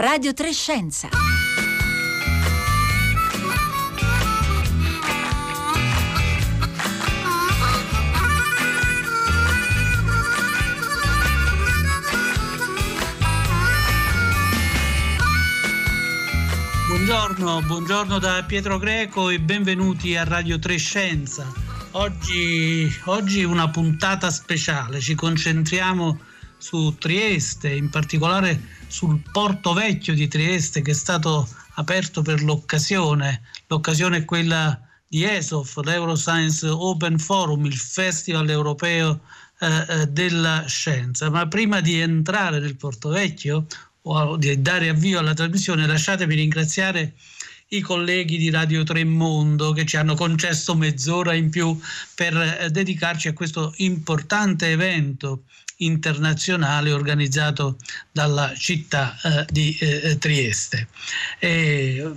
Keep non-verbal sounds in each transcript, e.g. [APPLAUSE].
Radio Trescenza. Buongiorno, buongiorno da Pietro Greco e benvenuti a Radio Trescenza. Oggi, oggi una puntata speciale, ci concentriamo su Trieste, in particolare sul Porto Vecchio di Trieste che è stato aperto per l'occasione. L'occasione è quella di ESOF, l'Euroscience Open Forum, il festival europeo eh, eh della scienza. Ma prima di entrare nel Porto Vecchio o di dare avvio alla trasmissione, lasciatemi ringraziare i colleghi di Radio Tremondo che ci hanno concesso mezz'ora in più per eh, dedicarci a questo importante evento internazionale organizzato dalla città eh, di eh, Trieste. E,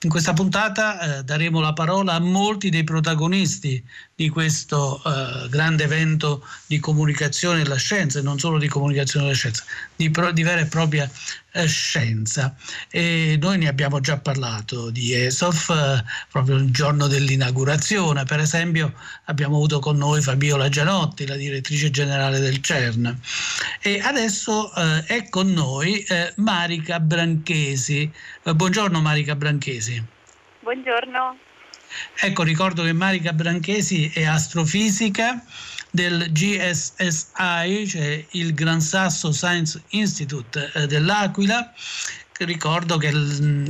in questa puntata eh, daremo la parola a molti dei protagonisti di questo eh, grande evento di comunicazione della scienza, e non solo di comunicazione della scienza, di, pro, di vera e propria eh, scienza. E noi ne abbiamo già parlato di ESOF eh, proprio il giorno dell'inaugurazione. Per esempio abbiamo avuto con noi Fabiola Gianotti, la direttrice generale del CERN. E adesso eh, è con noi eh, Marica Branchesi. Eh, buongiorno Marica Branchesi. Buongiorno. Ecco, ricordo che Marica Branchesi è astrofisica del GSSI, cioè il Gran Sasso Science Institute eh, dell'Aquila. Ricordo che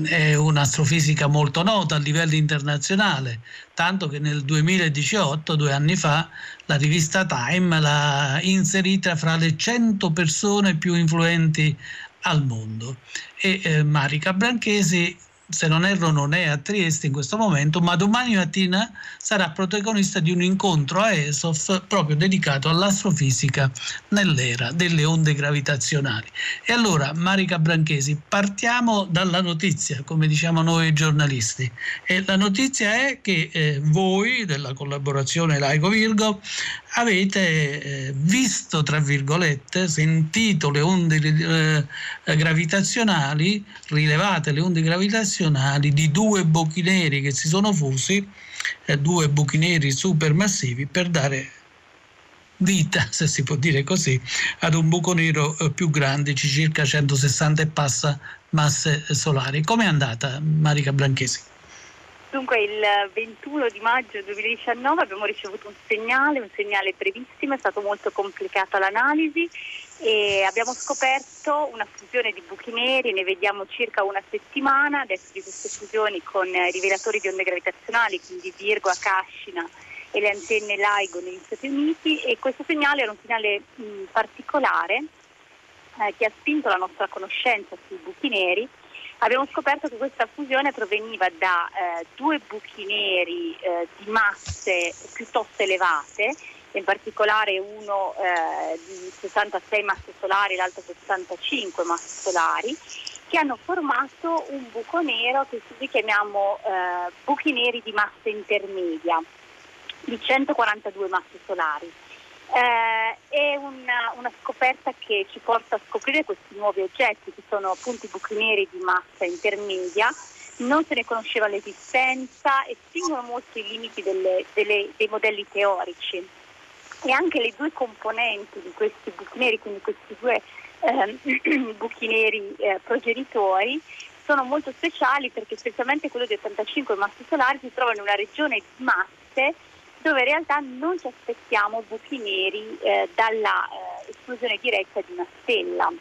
è un'astrofisica molto nota a livello internazionale, tanto che nel 2018, due anni fa, la rivista Time l'ha inserita fra le 100 persone più influenti al mondo. E eh, Marica Branchesi se non erro non è a Trieste in questo momento, ma domani mattina sarà protagonista di un incontro a ESOF proprio dedicato all'astrofisica nell'era delle onde gravitazionali. E allora, Marica Branchesi, partiamo dalla notizia, come diciamo noi giornalisti. E la notizia è che eh, voi della collaborazione Laico Virgo avete eh, visto, tra virgolette, sentito le onde eh, gravitazionali, rilevate le onde gravitazionali di due buchi neri che si sono fusi, eh, due buchi neri supermassivi, per dare vita, [LAUGHS] se si può dire così, ad un buco nero eh, più grande, circa 160 e passa masse solari. Come è andata Marica Branchesi? Dunque il 21 di maggio 2019 abbiamo ricevuto un segnale, un segnale brevissimo, è stato molto complicata l'analisi e abbiamo scoperto una fusione di buchi neri, ne vediamo circa una settimana adesso di queste fusioni con rivelatori di onde gravitazionali, quindi Virgo, Akashina e le antenne LIGO negli Stati Uniti e questo segnale era un segnale mh, particolare eh, che ha spinto la nostra conoscenza sui buchi neri abbiamo scoperto che questa fusione proveniva da eh, due buchi neri eh, di masse piuttosto elevate, in particolare uno eh, di 66 masse solari, l'altro 65 masse solari, che hanno formato un buco nero che noi chiamiamo eh, buchi neri di massa intermedia, di 142 masse solari. Eh, è una, una, scoperta che ci porta a scoprire questi nuovi oggetti, che sono appunto i buchi neri di massa intermedia. Non se ne conosceva l'esistenza e spingono molto i limiti delle, delle, dei modelli teorici. E anche le due componenti di questi buchi neri, quindi questi due eh, [CLEARS THROAT] buchi neri eh, progenitori, sono molto speciali perché specialmente quello di 85 masse solari si trova in una regione di masse dove in realtà non ci aspettiamo buchi neri eh, dalla eh, esplosione diretta di una stella.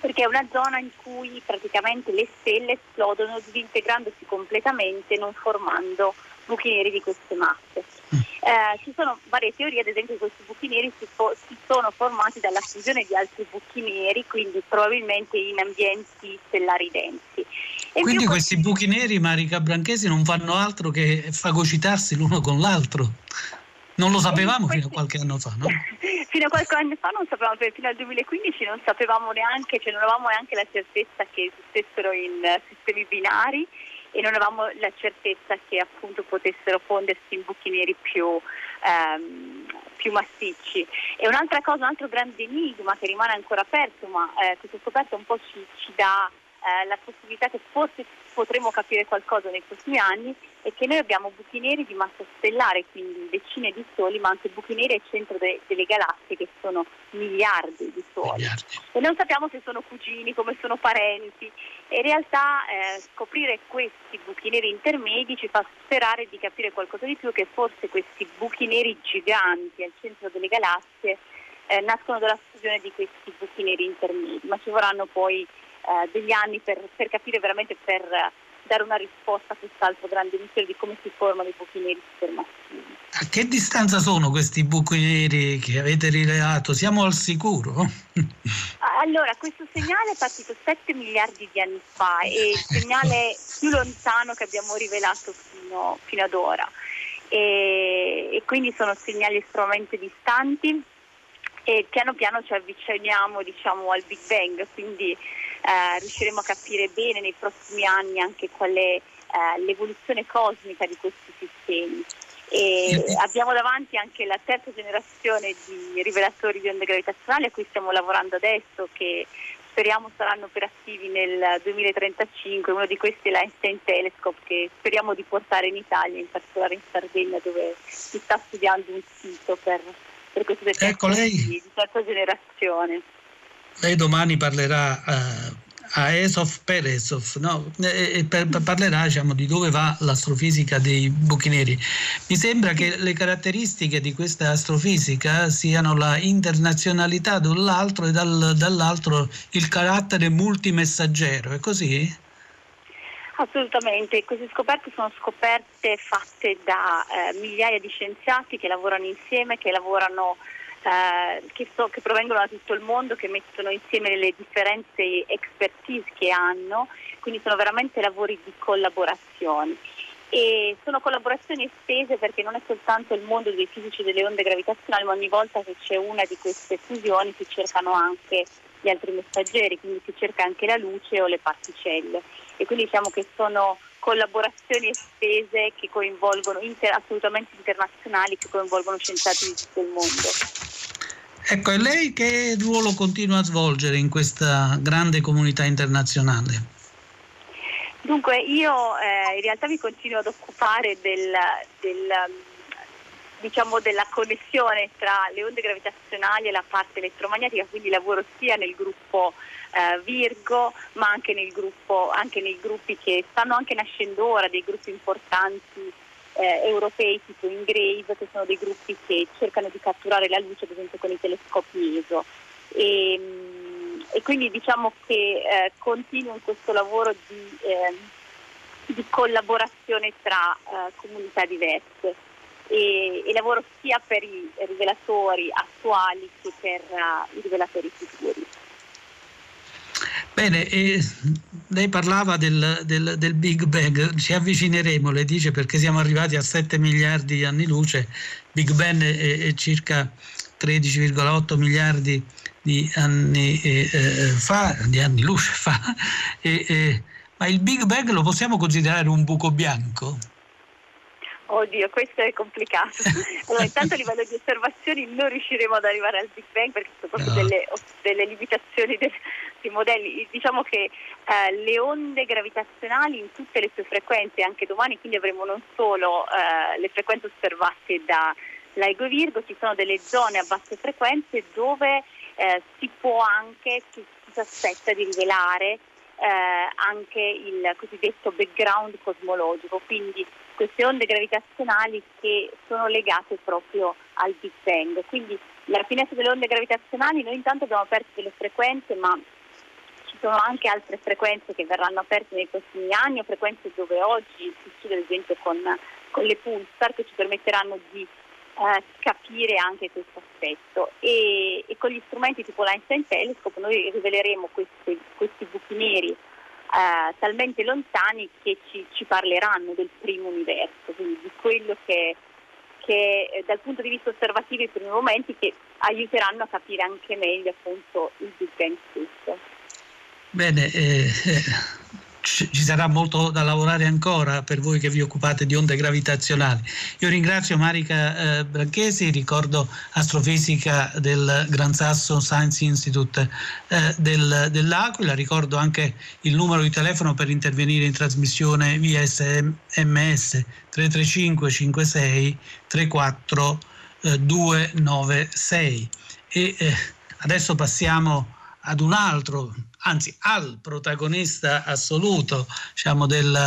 Perché è una zona in cui praticamente le stelle esplodono disintegrandosi completamente non formando buchi neri di queste masse. Mm. Eh, ci sono varie teorie, ad esempio questi buchi neri si, fo- si, sono formati dalla fusione di altri buchi neri, quindi probabilmente in ambienti stellari densi. E quindi questi buchi neri, Marica Branchesi, non fanno altro che fagocitarsi l'uno con l'altro. Non lo sapevamo fino a qualche anno fa, no? [LAUGHS] fino a qualche anno fa non sapevamo, fino al 2015 non sapevamo neanche, cioè non avevamo neanche la certezza che esistessero in sistemi binari e non avevamo la certezza che appunto potessero fondersi in buchi neri più, ehm, più massicci. E un'altra cosa, un altro grande enigma che rimane ancora aperto, ma eh, questa scoperta un po' ci, ci dà eh, la possibilità che forse potremo capire qualcosa nei prossimi anni è che noi abbiamo buchi neri di massa stellare, quindi decine di soli, ma anche buchi neri al centro de- delle galassie che sono miliardi di soli. Miliardi. E non sappiamo se sono cugini, come sono parenti. E in realtà eh, scoprire questi buchi neri intermedi ci fa sperare di capire qualcosa di più, che forse questi buchi neri giganti al centro delle galassie eh, nascono dalla fusione di questi buchi neri intermedi, ma ci vorranno poi eh, degli anni per, per, capire veramente per dare una risposta a quest'altro grande mistero di come si formano i buchi neri supermassivi. A che distanza sono questi buchi neri che avete rilevato? Siamo al sicuro? Allora, questo segnale è partito 7 miliardi di anni fa, è il segnale più lontano che abbiamo rivelato fino, fino ad ora. E, e, quindi sono segnali estremamente distanti e piano piano ci avviciniamo diciamo, al Big Bang, quindi eh, riusciremo a capire bene nei prossimi anni anche qual è eh, l'evoluzione cosmica di questi sistemi. E abbiamo davanti anche la terza generazione di rivelatori di onde gravitazionali a cui stiamo lavorando adesso, che speriamo saranno operativi nel 2035. Uno di questi è l'Einstein Telescope che speriamo di portare in Italia, in particolare in Sardegna, dove si sta studiando un sito per, per queste ecco, di terza generazione. Lei domani parlerà uh, a Esov per Esov, no? e, per parlerà diciamo, di dove va l'astrofisica dei buchi neri. Mi sembra che le caratteristiche di questa astrofisica siano la internazionalità dall'altro e dal, dall'altro il carattere multimessaggero, è così? Assolutamente, queste scoperte sono scoperte fatte da eh, migliaia di scienziati che lavorano insieme, che lavorano eh, che, so, che, provengono da tutto il mondo, che mettono insieme le differenti expertise che hanno, quindi sono veramente lavori di collaborazione. E sono collaborazioni estese perché non è soltanto il mondo dei fisici delle onde gravitazionali, ma ogni volta che c'è una di queste fusioni si cercano anche gli altri messaggeri, quindi si cerca anche la luce o le particelle. E quindi diciamo che sono collaborazioni estese che coinvolgono inter- assolutamente internazionali che coinvolgono scienziati di tutto il mondo. Ecco, e lei che ruolo continua a svolgere in questa grande comunità internazionale? Dunque, io eh, in realtà mi continuo ad occupare del, del, diciamo, della connessione tra le onde gravitazionali e la parte elettromagnetica, quindi lavoro sia nel gruppo eh, Virgo, ma anche, gruppo, anche nei gruppi che stanno anche nascendo ora, dei gruppi importanti eh, europei tipo Ingrave, che sono dei gruppi che cercano di catturare la luce ad esempio con i telescopi ESO. E, mm, e quindi diciamo che eh, continuo in questo lavoro di, eh, di collaborazione tra eh, comunità diverse e, e, lavoro sia per i rivelatori attuali che per uh, i rivelatori futuri. Bene, e lei parlava del, del, del, Big Bang, ci avvicineremo, lei dice perché siamo arrivati a 7 miliardi di anni luce, Big Bang è, è circa 13,8 miliardi di anni eh, eh, fa, di anni luce fa, e, ma il Big Bang lo possiamo considerare un buco bianco? Oddio, questo è complicato. [LAUGHS] Allora, intanto a livello di osservazioni non riusciremo ad arrivare al Big Bang perché sono proprio no. delle, delle, limitazioni dei, dei, modelli. Diciamo che eh, le onde gravitazionali in tutte le sue frequenze, anche domani, quindi avremo non solo eh, le frequenze osservate da LIGO Virgo, ci sono delle zone a basse frequenze dove eh, si può anche, si, si aspetta di rivelare eh, anche il cosiddetto background cosmologico, quindi queste onde gravitazionali che sono legate proprio al Big Bang. Quindi la finestra delle onde gravitazionali noi intanto abbiamo aperto delle frequenze, ma sono anche altre frequenze che verranno aperte nei prossimi anni o frequenze dove oggi si studia ad esempio con, con le pulsar che ci permetteranno di eh, capire anche questo aspetto e, e, con gli strumenti tipo l'Einstein Telescope noi riveleremo questi, questi buchi neri eh, talmente lontani che ci, ci, parleranno del primo universo, quindi di quello che, che eh, dal punto di vista osservativo i primi momenti che aiuteranno a capire anche meglio appunto il Big Bang stesso. Bene, eh, ci sarà molto da lavorare ancora per voi che vi occupate di onde gravitazionali. Io ringrazio Marica eh, Branchesi, ricordo astrofisica del Gran Sasso Science Institute eh, del, dell'Aquila, ricordo anche il numero di telefono per intervenire in trasmissione via SMS 335 56 34 eh, 296 e eh, adesso passiamo ad un altro anzi al protagonista assoluto diciamo, del,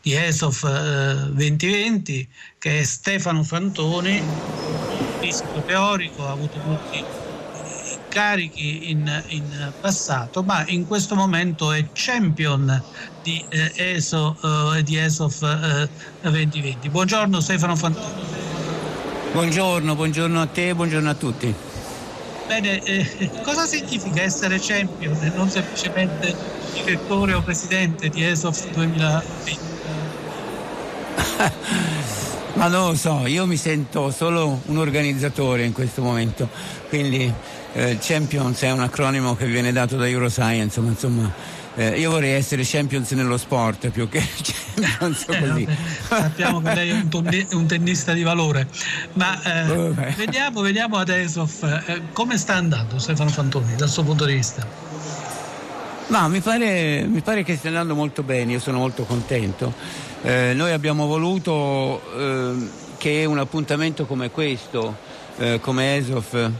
di ESOF eh, 2020 che è Stefano Fantoni, fisico teorico, ha avuto molti incarichi in, in, passato, ma in questo momento è champion di eh, ESO eh, di ESOF 2020. Eh, buongiorno Stefano Fantoni. Buongiorno, buongiorno a te, buongiorno a tutti. Bene, eh, cosa significa essere champion e non semplicemente direttore o presidente di ESOF 2020? [LAUGHS] Ma non lo so, io mi sento solo un organizzatore in questo momento, quindi eh, Champions è un acronimo che viene dato da Euroscience, ma insomma eh, io vorrei essere champions nello sport più che [LAUGHS] champions eh, così. Vabbè, sappiamo che lei è un, tonne- un tennista di valore, ma eh, vediamo, vediamo adesso eh, come sta andando Stefano Fantoni dal suo punto di vista. Ma mi pare, mi pare che stia andando molto bene, io sono molto contento. Eh, noi abbiamo voluto eh, che un appuntamento come questo, come ESOF,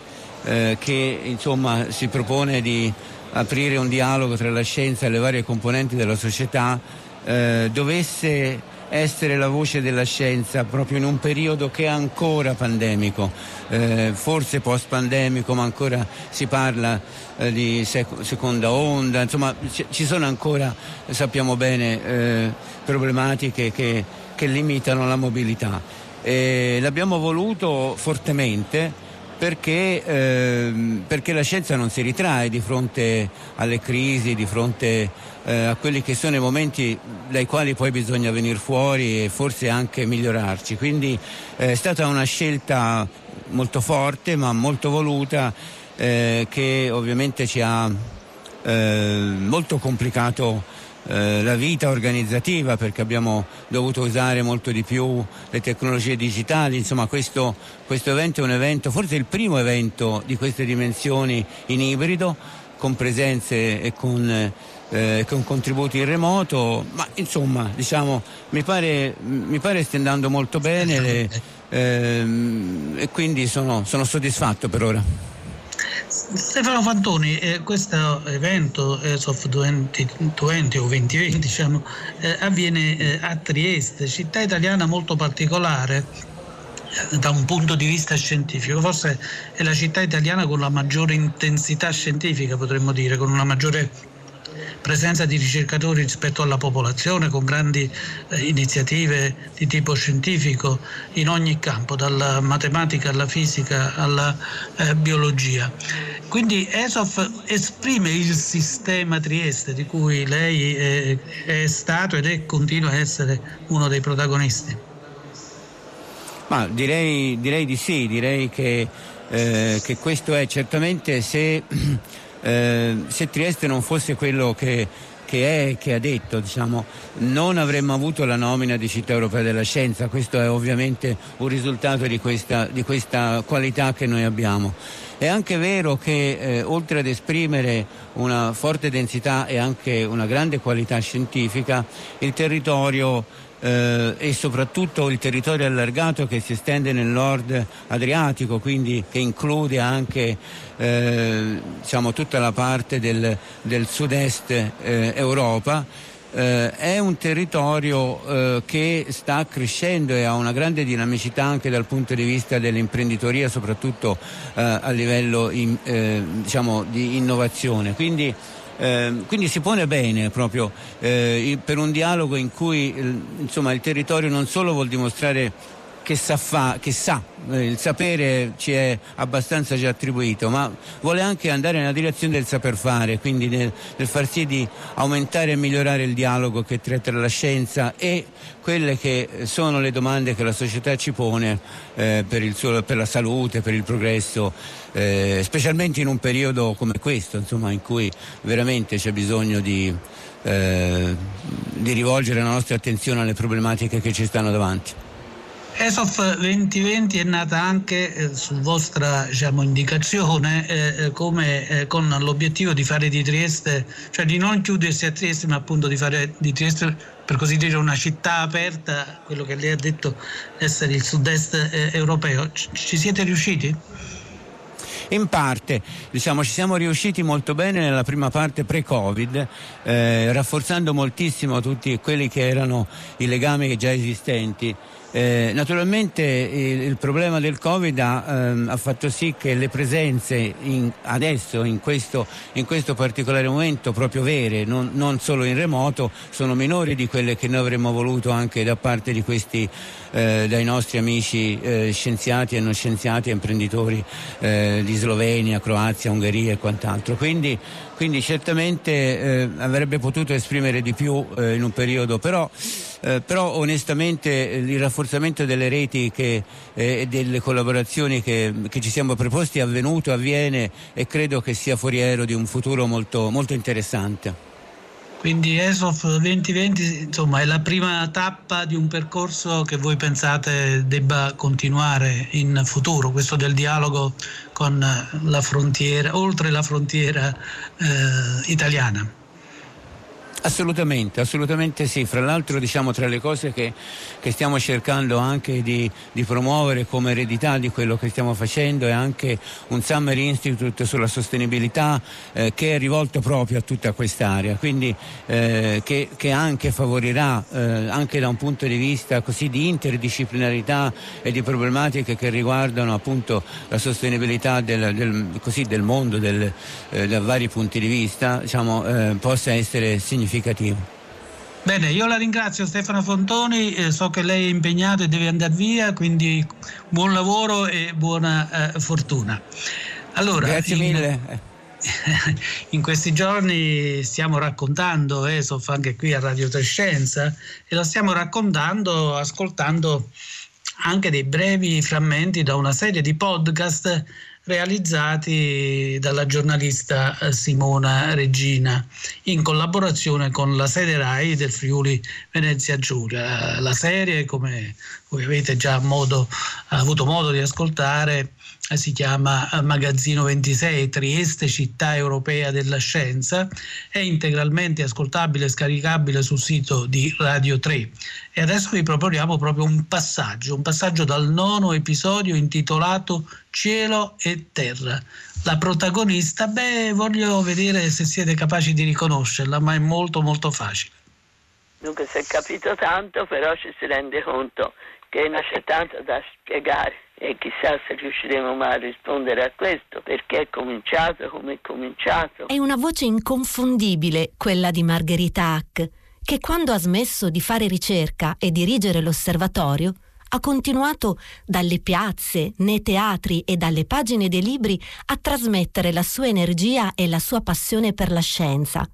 che insomma si propone di aprire un dialogo tra la scienza e le varie componenti della società, eh, dovesse essere la voce della scienza proprio in un periodo che è ancora pandemico, eh, forse post pandemico, ma ancora si parla eh, di sec- seconda onda, insomma c- ci sono ancora, sappiamo bene, eh, problematiche che, che, limitano la mobilità. l'abbiamo voluto fortemente perché, ehm, perché, la scienza non si ritrae di fronte alle crisi, di fronte eh, a quelli che sono i momenti dai quali poi bisogna venire fuori e forse anche migliorarci. Quindi eh, è stata una scelta molto forte ma molto voluta eh, che ovviamente ci ha eh, molto complicato eh, la vita organizzativa perché abbiamo dovuto usare molto di più le tecnologie digitali, insomma questo, questo evento è un evento, forse il primo evento di queste dimensioni in ibrido, con presenze e con, eh, con contributi in remoto, ma insomma diciamo, mi, pare, mi pare stia andando molto bene le, ehm, e quindi sono, sono soddisfatto per ora. Stefano Fantoni, eh, questo evento ESOF 2020 o 2020 diciamo, eh, avviene eh, a Trieste, città italiana molto particolare eh, da un punto di vista scientifico, forse è la città italiana con la maggiore intensità scientifica, potremmo dire, con una maggiore presenza di ricercatori rispetto alla popolazione con grandi eh, iniziative di tipo scientifico in ogni campo, dalla matematica alla fisica alla eh, biologia. Quindi ESOF esprime il sistema Trieste di cui lei è, è stato ed è continua a essere uno dei protagonisti. Ma direi, direi di sì, direi che, eh, che questo è certamente se [CLEARS THROAT] eh, se Trieste non fosse quello che, che è, che ha detto, diciamo, non avremmo avuto la nomina di città europea della scienza, questo è ovviamente un risultato di questa, di questa qualità che noi abbiamo. È anche vero che eh, oltre ad esprimere una forte densità e anche una grande qualità scientifica, il territorio eh, e soprattutto il territorio allargato che si estende nel nord Adriatico, quindi che include anche eh, diciamo, tutta la parte del, del sud-est eh, Europa. Eh, è un territorio eh, che sta crescendo e ha una grande dinamicità anche dal punto di vista dell'imprenditoria, soprattutto eh, a livello in, diciamo, di innovazione. Quindi eh, quindi si pone bene proprio eh, per un dialogo in cui insomma, il territorio non solo vuol dimostrare che sa, fa, che sa, eh, il sapere ci è abbastanza già attribuito, ma vuole anche andare nella direzione del saper fare, quindi nel, nel far sì di aumentare e migliorare il dialogo che tra la scienza e quelle che sono le domande che la società ci pone eh, per, suo, per, la salute, per il progresso, eh, specialmente in un periodo come questo, insomma, in cui veramente c'è bisogno di, eh, di rivolgere la nostra attenzione alle problematiche che ci stanno davanti. ESOF 2020 è nata anche eh, su vostra diciamo, indicazione eh, eh, come, eh, con l'obiettivo di fare di Trieste, cioè di non chiudersi a Trieste, ma appunto di fare di Trieste per così dire una città aperta, quello che lei ha detto essere il sud-est eh, europeo. C- ci siete riusciti? In parte, diciamo, ci siamo riusciti molto bene nella prima parte pre-Covid, eh, rafforzando moltissimo tutti quelli che erano i legami già esistenti. Eh, naturalmente il, il, problema del Covid ha, ehm, ha, fatto sì che le presenze in, adesso, in questo, in questo, particolare momento, proprio vere, non, non, solo in remoto, sono minori di quelle che noi avremmo voluto anche da parte di questi, eh, dai nostri amici eh, scienziati e non scienziati, imprenditori eh, di Slovenia, Croazia, Ungheria e quant'altro. Quindi, quindi certamente eh, avrebbe potuto esprimere di più eh, in un periodo, però, però onestamente il rafforzamento delle reti e eh, delle collaborazioni che, che, ci siamo preposti è avvenuto, avviene e credo che sia foriero di un futuro molto, molto interessante. Quindi ESOF 2020 insomma, è la prima tappa di un percorso che voi pensate debba continuare in futuro, questo del dialogo con la frontiera, oltre la frontiera eh, italiana. Assolutamente, assolutamente sì. Fra l'altro diciamo tra le cose che, che stiamo cercando anche di, di, promuovere come eredità di quello che stiamo facendo è anche un Summer Institute sulla sostenibilità eh, che è rivolto proprio a tutta quest'area, quindi eh, che, che, anche favorirà eh, anche da un punto di vista così di interdisciplinarità e di problematiche che riguardano appunto la sostenibilità del, del, così, del mondo del, eh, da vari punti di vista, diciamo, eh, possa essere significativo significativo. Bene, io la ringrazio Stefano Fontoni, eh, so che lei è impegnato e deve andare via, quindi buon lavoro e buona eh, fortuna. Allora, Grazie mille. In, [LAUGHS] in questi giorni stiamo raccontando ESOF anche qui a Radio Trescenza e lo stiamo raccontando ascoltando anche dei brevi frammenti da una serie di podcast realizzati dalla giornalista eh, Simona Regina in collaborazione con la sede RAI del Friuli Venezia Giulia. La serie, come voi avete già modo, avuto modo di ascoltare, si chiama Magazzino 26 Trieste città europea della scienza è integralmente ascoltabile e scaricabile sul sito di Radio 3 e adesso vi proponiamo proprio un passaggio un passaggio dal nono episodio intitolato Cielo e Terra. La protagonista beh voglio vedere se siete capaci di riconoscerla ma è molto molto facile. Dunque si è capito tanto però ci si rende conto che non c'è tanto da spiegare e chissà se riusciremo mai a rispondere a questo, perché è cominciato come è cominciato. È una voce inconfondibile quella di Margherita Hack, che quando ha smesso di fare ricerca e dirigere l'osservatorio, ha continuato dalle piazze, nei teatri e dalle pagine dei libri a trasmettere la sua energia e la sua passione per la scienza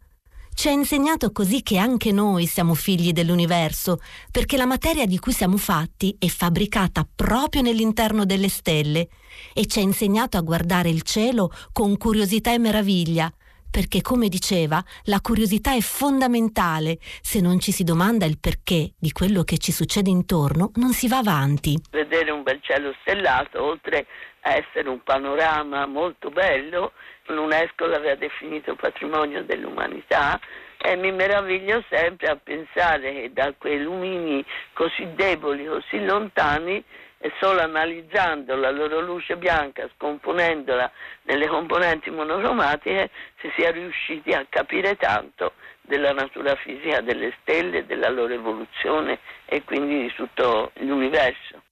ci ha insegnato così che anche noi siamo figli dell'universo, perché la materia di cui siamo fatti è fabbricata proprio nell'interno delle stelle e ci ha insegnato a guardare il cielo con curiosità e meraviglia, perché come diceva, la curiosità è fondamentale. Se non ci si domanda il perché di quello che ci succede intorno, non si va avanti. Vedere un bel cielo stellato, oltre essere un panorama molto bello, l'UNESCO l'aveva definito patrimonio dell'umanità e mi meraviglio sempre a pensare che da quei lumini così deboli, così lontani, e solo analizzando la loro luce bianca, scomponendola nelle componenti monocromatiche, si sia riusciti a capire tanto della natura fisica delle stelle, della loro evoluzione e quindi di tutto l'universo.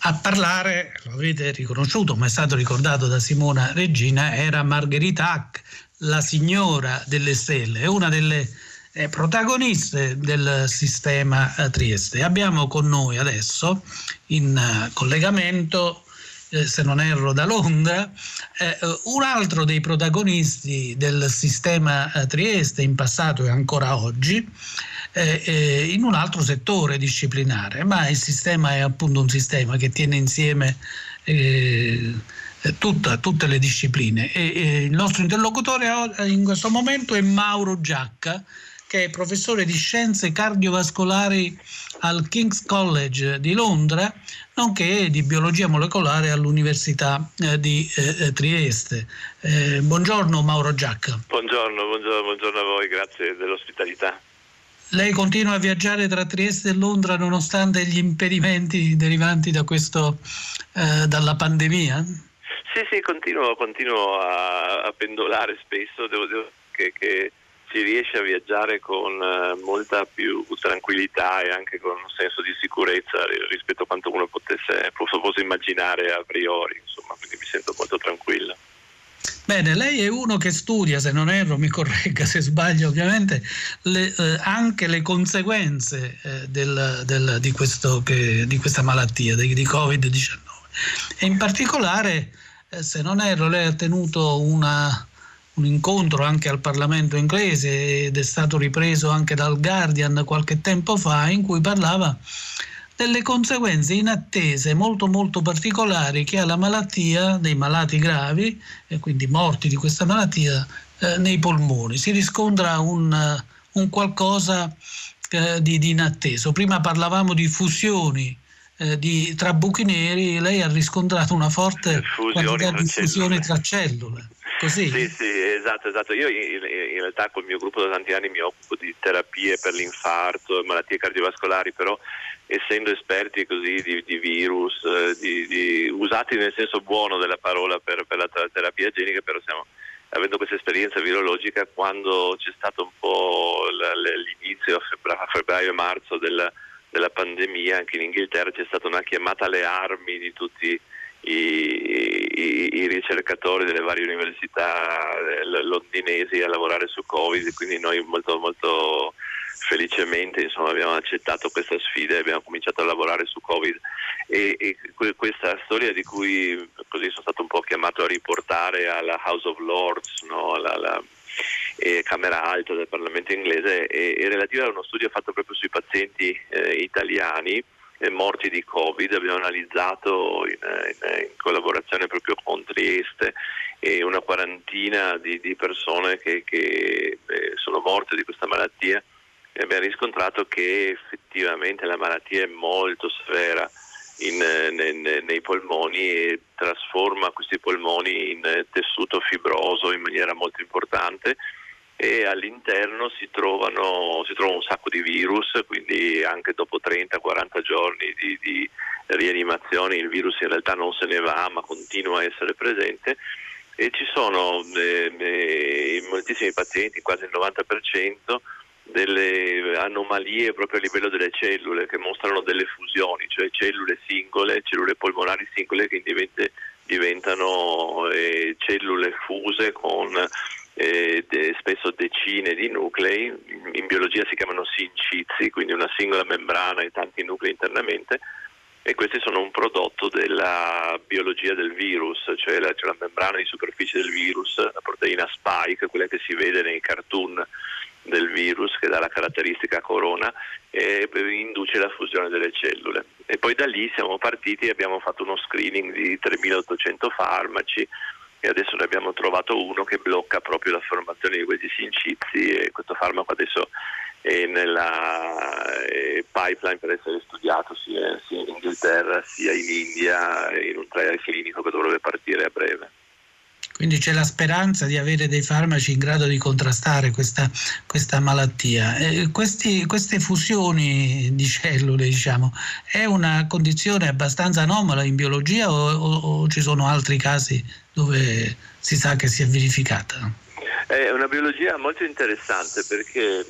A parlare, lo avete riconosciuto, ma è stato ricordato da Simona Regina, era Margherita Hack, la signora delle stelle, una delle eh, protagoniste del sistema eh, Trieste. Abbiamo con noi adesso in uh, collegamento, eh, se non erro da Londra, eh, un altro dei protagonisti del sistema eh, Trieste in passato e ancora oggi, in un altro settore disciplinare, ma il sistema è appunto un sistema che tiene insieme tutta, tutte le discipline. E, e il nostro interlocutore in questo momento è Mauro Giacca, che è professore di scienze cardiovascolari al King's College di Londra, nonché di biologia molecolare all'Università eh, di eh, eh, Trieste. Eh, buongiorno Mauro Giacca. Buongiorno, buongiorno, buongiorno a voi, grazie dell'ospitalità. Lei continua a viaggiare tra Trieste e Londra nonostante gli impedimenti derivanti da questo, eh, dalla pandemia? Sì, sì, continuo, continuo a, a, pendolare spesso, devo dire che, che si riesce a viaggiare con eh, molta più tranquillità e anche con un senso di sicurezza rispetto a quanto uno potesse, fosse immaginare a priori, insomma, quindi mi sento molto tranquillo. Bene, lei è uno che studia, se non erro, mi corregga se sbaglio ovviamente, le, eh, anche le conseguenze eh, del, del, di, che, di, questa malattia, di, di Covid-19. E in particolare, eh, se non erro, lei ha tenuto una, un incontro anche al Parlamento inglese ed è stato ripreso anche dal Guardian qualche tempo fa in cui parlava delle conseguenze inattese molto molto particolari che ha la malattia dei malati gravi e quindi morti di questa malattia eh, nei polmoni. Si riscontra un, un qualcosa eh, di, di, inatteso. Prima parlavamo di fusioni eh, di, tra buchi neri, lei ha riscontrato una forte quantità di fusioni tra cellule. Così? Sì, sì, esatto, esatto. Io in, in, realtà col mio gruppo da tanti anni mi occupo di terapie per l'infarto e malattie cardiovascolari, però essendo esperti così di, di virus, eh, di, di, usati nel senso buono della parola per, per la terapia genica, però stiamo avendo questa esperienza virologica quando c'è stato un po' l'inizio a febbraio e marzo della, della pandemia, anche in Inghilterra c'è stata una chiamata alle armi di tutti i i, i, i, ricercatori delle varie università eh, londinesi a lavorare su Covid, quindi noi molto, molto felicemente insomma, abbiamo accettato questa sfida e abbiamo cominciato a lavorare su Covid. E, e, questa storia di cui così sono stato un po' chiamato a riportare alla House of Lords, no? alla, alla eh, Camera Alta del Parlamento inglese, è, è relativa a uno studio fatto proprio sui pazienti eh, italiani morti di Covid, abbiamo analizzato in, in, in collaborazione proprio con Trieste una quarantina di, di persone che, che eh, sono morte di questa malattia e abbiamo riscontrato che effettivamente la malattia è molto severa in, ne, nei polmoni e trasforma questi polmoni in tessuto fibroso in maniera molto importante e all'interno si trovano, si trova un sacco di virus, quindi anche dopo 30-40 giorni di, di, rianimazione il virus in realtà non se ne va ma continua a essere presente. E ci sono eh, eh, moltissimi pazienti, quasi il 90%, delle anomalie proprio a livello delle cellule che mostrano delle fusioni, cioè cellule singole, cellule polmonari singole che diventano eh, cellule fuse con eh, de, spesso decine di nuclei, in, in, biologia si chiamano sincizi, quindi una singola membrana e tanti nuclei internamente, e questi sono un prodotto della biologia del virus, cioè la, cioè la membrana di superficie del virus, la proteina spike, quella che si vede nei cartoon del virus che dà la caratteristica corona e induce la fusione delle cellule. E poi da lì siamo partiti e abbiamo fatto uno screening di 3800 farmaci, e adesso ne abbiamo trovato uno che blocca proprio la formazione di questi sincizi e questo farmaco adesso è nella pipeline per essere studiato sia, in Inghilterra sia in India in un trial clinico che dovrebbe partire a breve. Quindi c'è la speranza di avere dei farmaci in grado di contrastare questa, questa malattia. Eh, questi, queste fusioni di cellule, diciamo, è una condizione abbastanza anomala in biologia o, o, o ci sono altri casi dove si sa che si è verificata? È una biologia molto interessante perché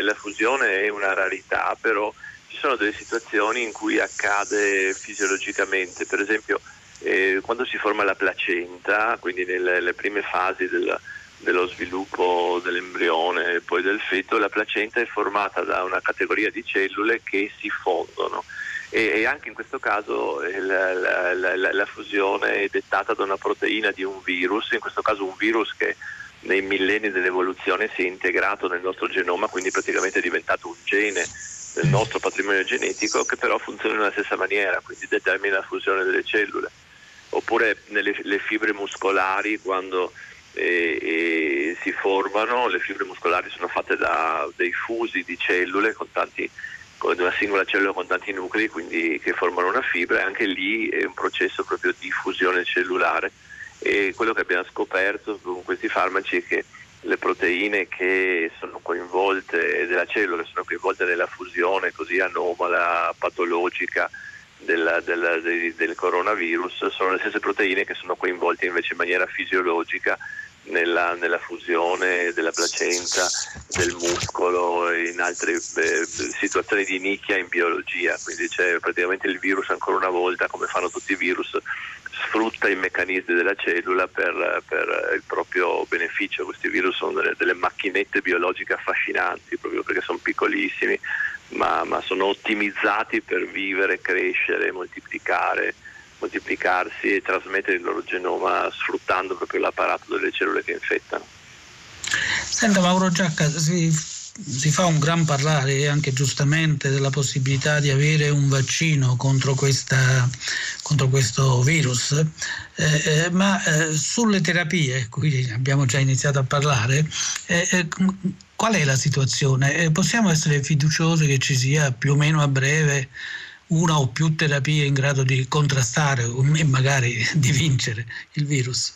la fusione è una rarità, però ci sono delle situazioni in cui accade fisiologicamente, per esempio eh, quando si forma la placenta, quindi nelle, nelle prime fasi del, dello sviluppo dell'embrione e poi del feto, la placenta è formata da una categoria di cellule che si fondono e, anche in questo caso la, la, la, la, fusione è dettata da una proteina di un virus, in questo caso un virus che nei millenni dell'evoluzione si è integrato nel nostro genoma, quindi praticamente è diventato un gene del nostro patrimonio genetico che però funziona nella stessa maniera, quindi determina la fusione delle cellule. Oppure nelle fibre muscolari quando eh, eh, si formano, le fibre muscolari sono fatte da dei fusi di cellule con tanti di una singola cellula con tanti nuclei, quindi che formano una fibra, e anche lì è un processo proprio di fusione cellulare. E quello che abbiamo scoperto con questi farmaci è che le proteine che sono coinvolte della cellula, che sono coinvolte nella fusione così anomala, patologica del, del, del, del coronavirus, sono le stesse proteine che sono coinvolte invece in maniera fisiologica nella, nella, fusione della placenta, del muscolo, in altre eh, situazioni di nicchia in biologia, quindi c'è praticamente il virus ancora una volta, come fanno tutti i virus, sfrutta i meccanismi della cellula per, per il proprio beneficio. Questi virus sono delle, delle, macchinette biologiche affascinanti, proprio perché sono piccolissimi, ma, ma sono ottimizzati per vivere, crescere, moltiplicare moltiplicarsi e trasmettere il loro genoma sfruttando proprio l'apparato delle cellule che infettano. Senta Mauro Giacca, si, si fa un gran parlare anche giustamente della possibilità di avere un vaccino contro, questa, contro questo virus, eh, eh, ma eh, sulle terapie, qui abbiamo già iniziato a parlare, eh, eh, qual è la situazione? Eh, possiamo essere fiduciosi che ci sia più o meno a breve una o più terapie in grado di contrastare e magari di vincere il virus?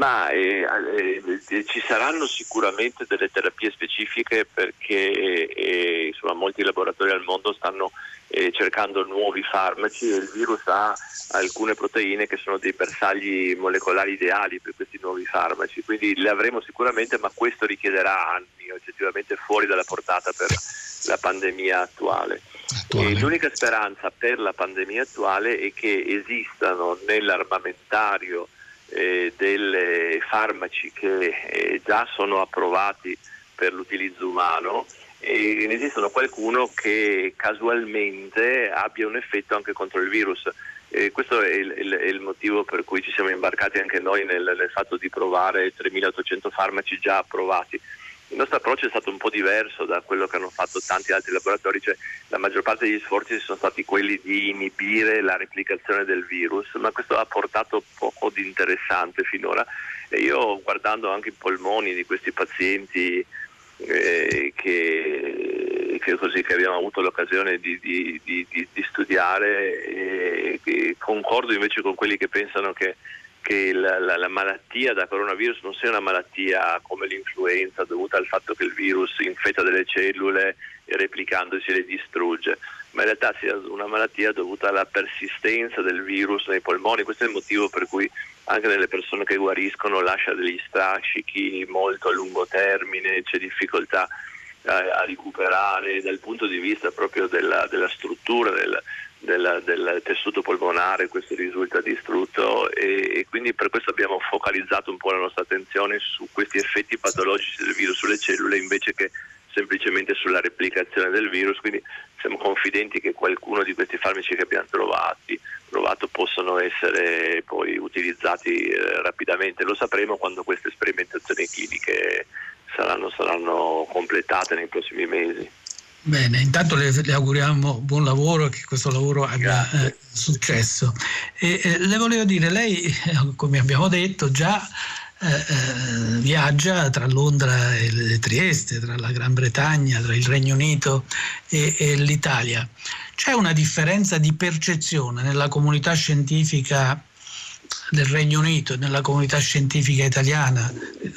Ma eh, eh, ci saranno sicuramente delle terapie specifiche perché eh, insomma, molti laboratori al mondo stanno eh, cercando nuovi farmaci e il virus ha alcune proteine che sono dei bersagli molecolari ideali per questi nuovi farmaci, quindi le avremo sicuramente, ma questo richiederà anni, oggettivamente fuori dalla portata per la pandemia attuale. attuale. l'unica speranza per la pandemia attuale è che esistano nell'armamentario eh, dei farmaci che eh, già sono approvati per l'utilizzo umano e ne esistono qualcuno che casualmente abbia un effetto anche contro il virus. E questo è il, il, il, motivo per cui ci siamo imbarcati anche noi nel, nel fatto di provare 3.800 farmaci già approvati il nostro approccio è stato un po' diverso da quello che hanno fatto tanti altri laboratori, cioè la maggior parte degli sforzi sono stati quelli di inibire la replicazione del virus, ma questo ha portato poco di interessante finora. E io guardando anche i polmoni di questi pazienti eh, che, che, così, che, abbiamo avuto l'occasione di, di, di, di studiare, eh, concordo invece con quelli che pensano che che la, la, la, malattia da coronavirus non sia una malattia come l'influenza dovuta al fatto che il virus infetta delle cellule e replicandosi le distrugge, ma in realtà sia una malattia dovuta alla persistenza del virus nei polmoni. Questo è il motivo per cui anche nelle persone che guariscono lascia degli strascichi molto a lungo termine, c'è difficoltà a, recuperare dal punto di vista proprio della, della struttura del, del, del, tessuto polmonare, questo risulta distrutto e, e, quindi per questo abbiamo focalizzato un po' la nostra attenzione su questi effetti patologici del virus sulle cellule invece che semplicemente sulla replicazione del virus, quindi siamo confidenti che qualcuno di questi farmaci che abbiamo trovati, trovato possano essere poi utilizzati eh, rapidamente, lo sapremo quando queste sperimentazioni cliniche saranno, saranno completate nei prossimi mesi. Bene, intanto le, le, auguriamo buon lavoro e che questo lavoro abbia eh, successo. E, eh, le volevo dire, lei, [LAUGHS] come abbiamo detto, già eh, eh, viaggia tra Londra e Trieste, tra la Gran Bretagna, tra il Regno Unito e, e l'Italia. C'è una differenza di percezione nella comunità scientifica del Regno Unito e nella comunità scientifica italiana eh,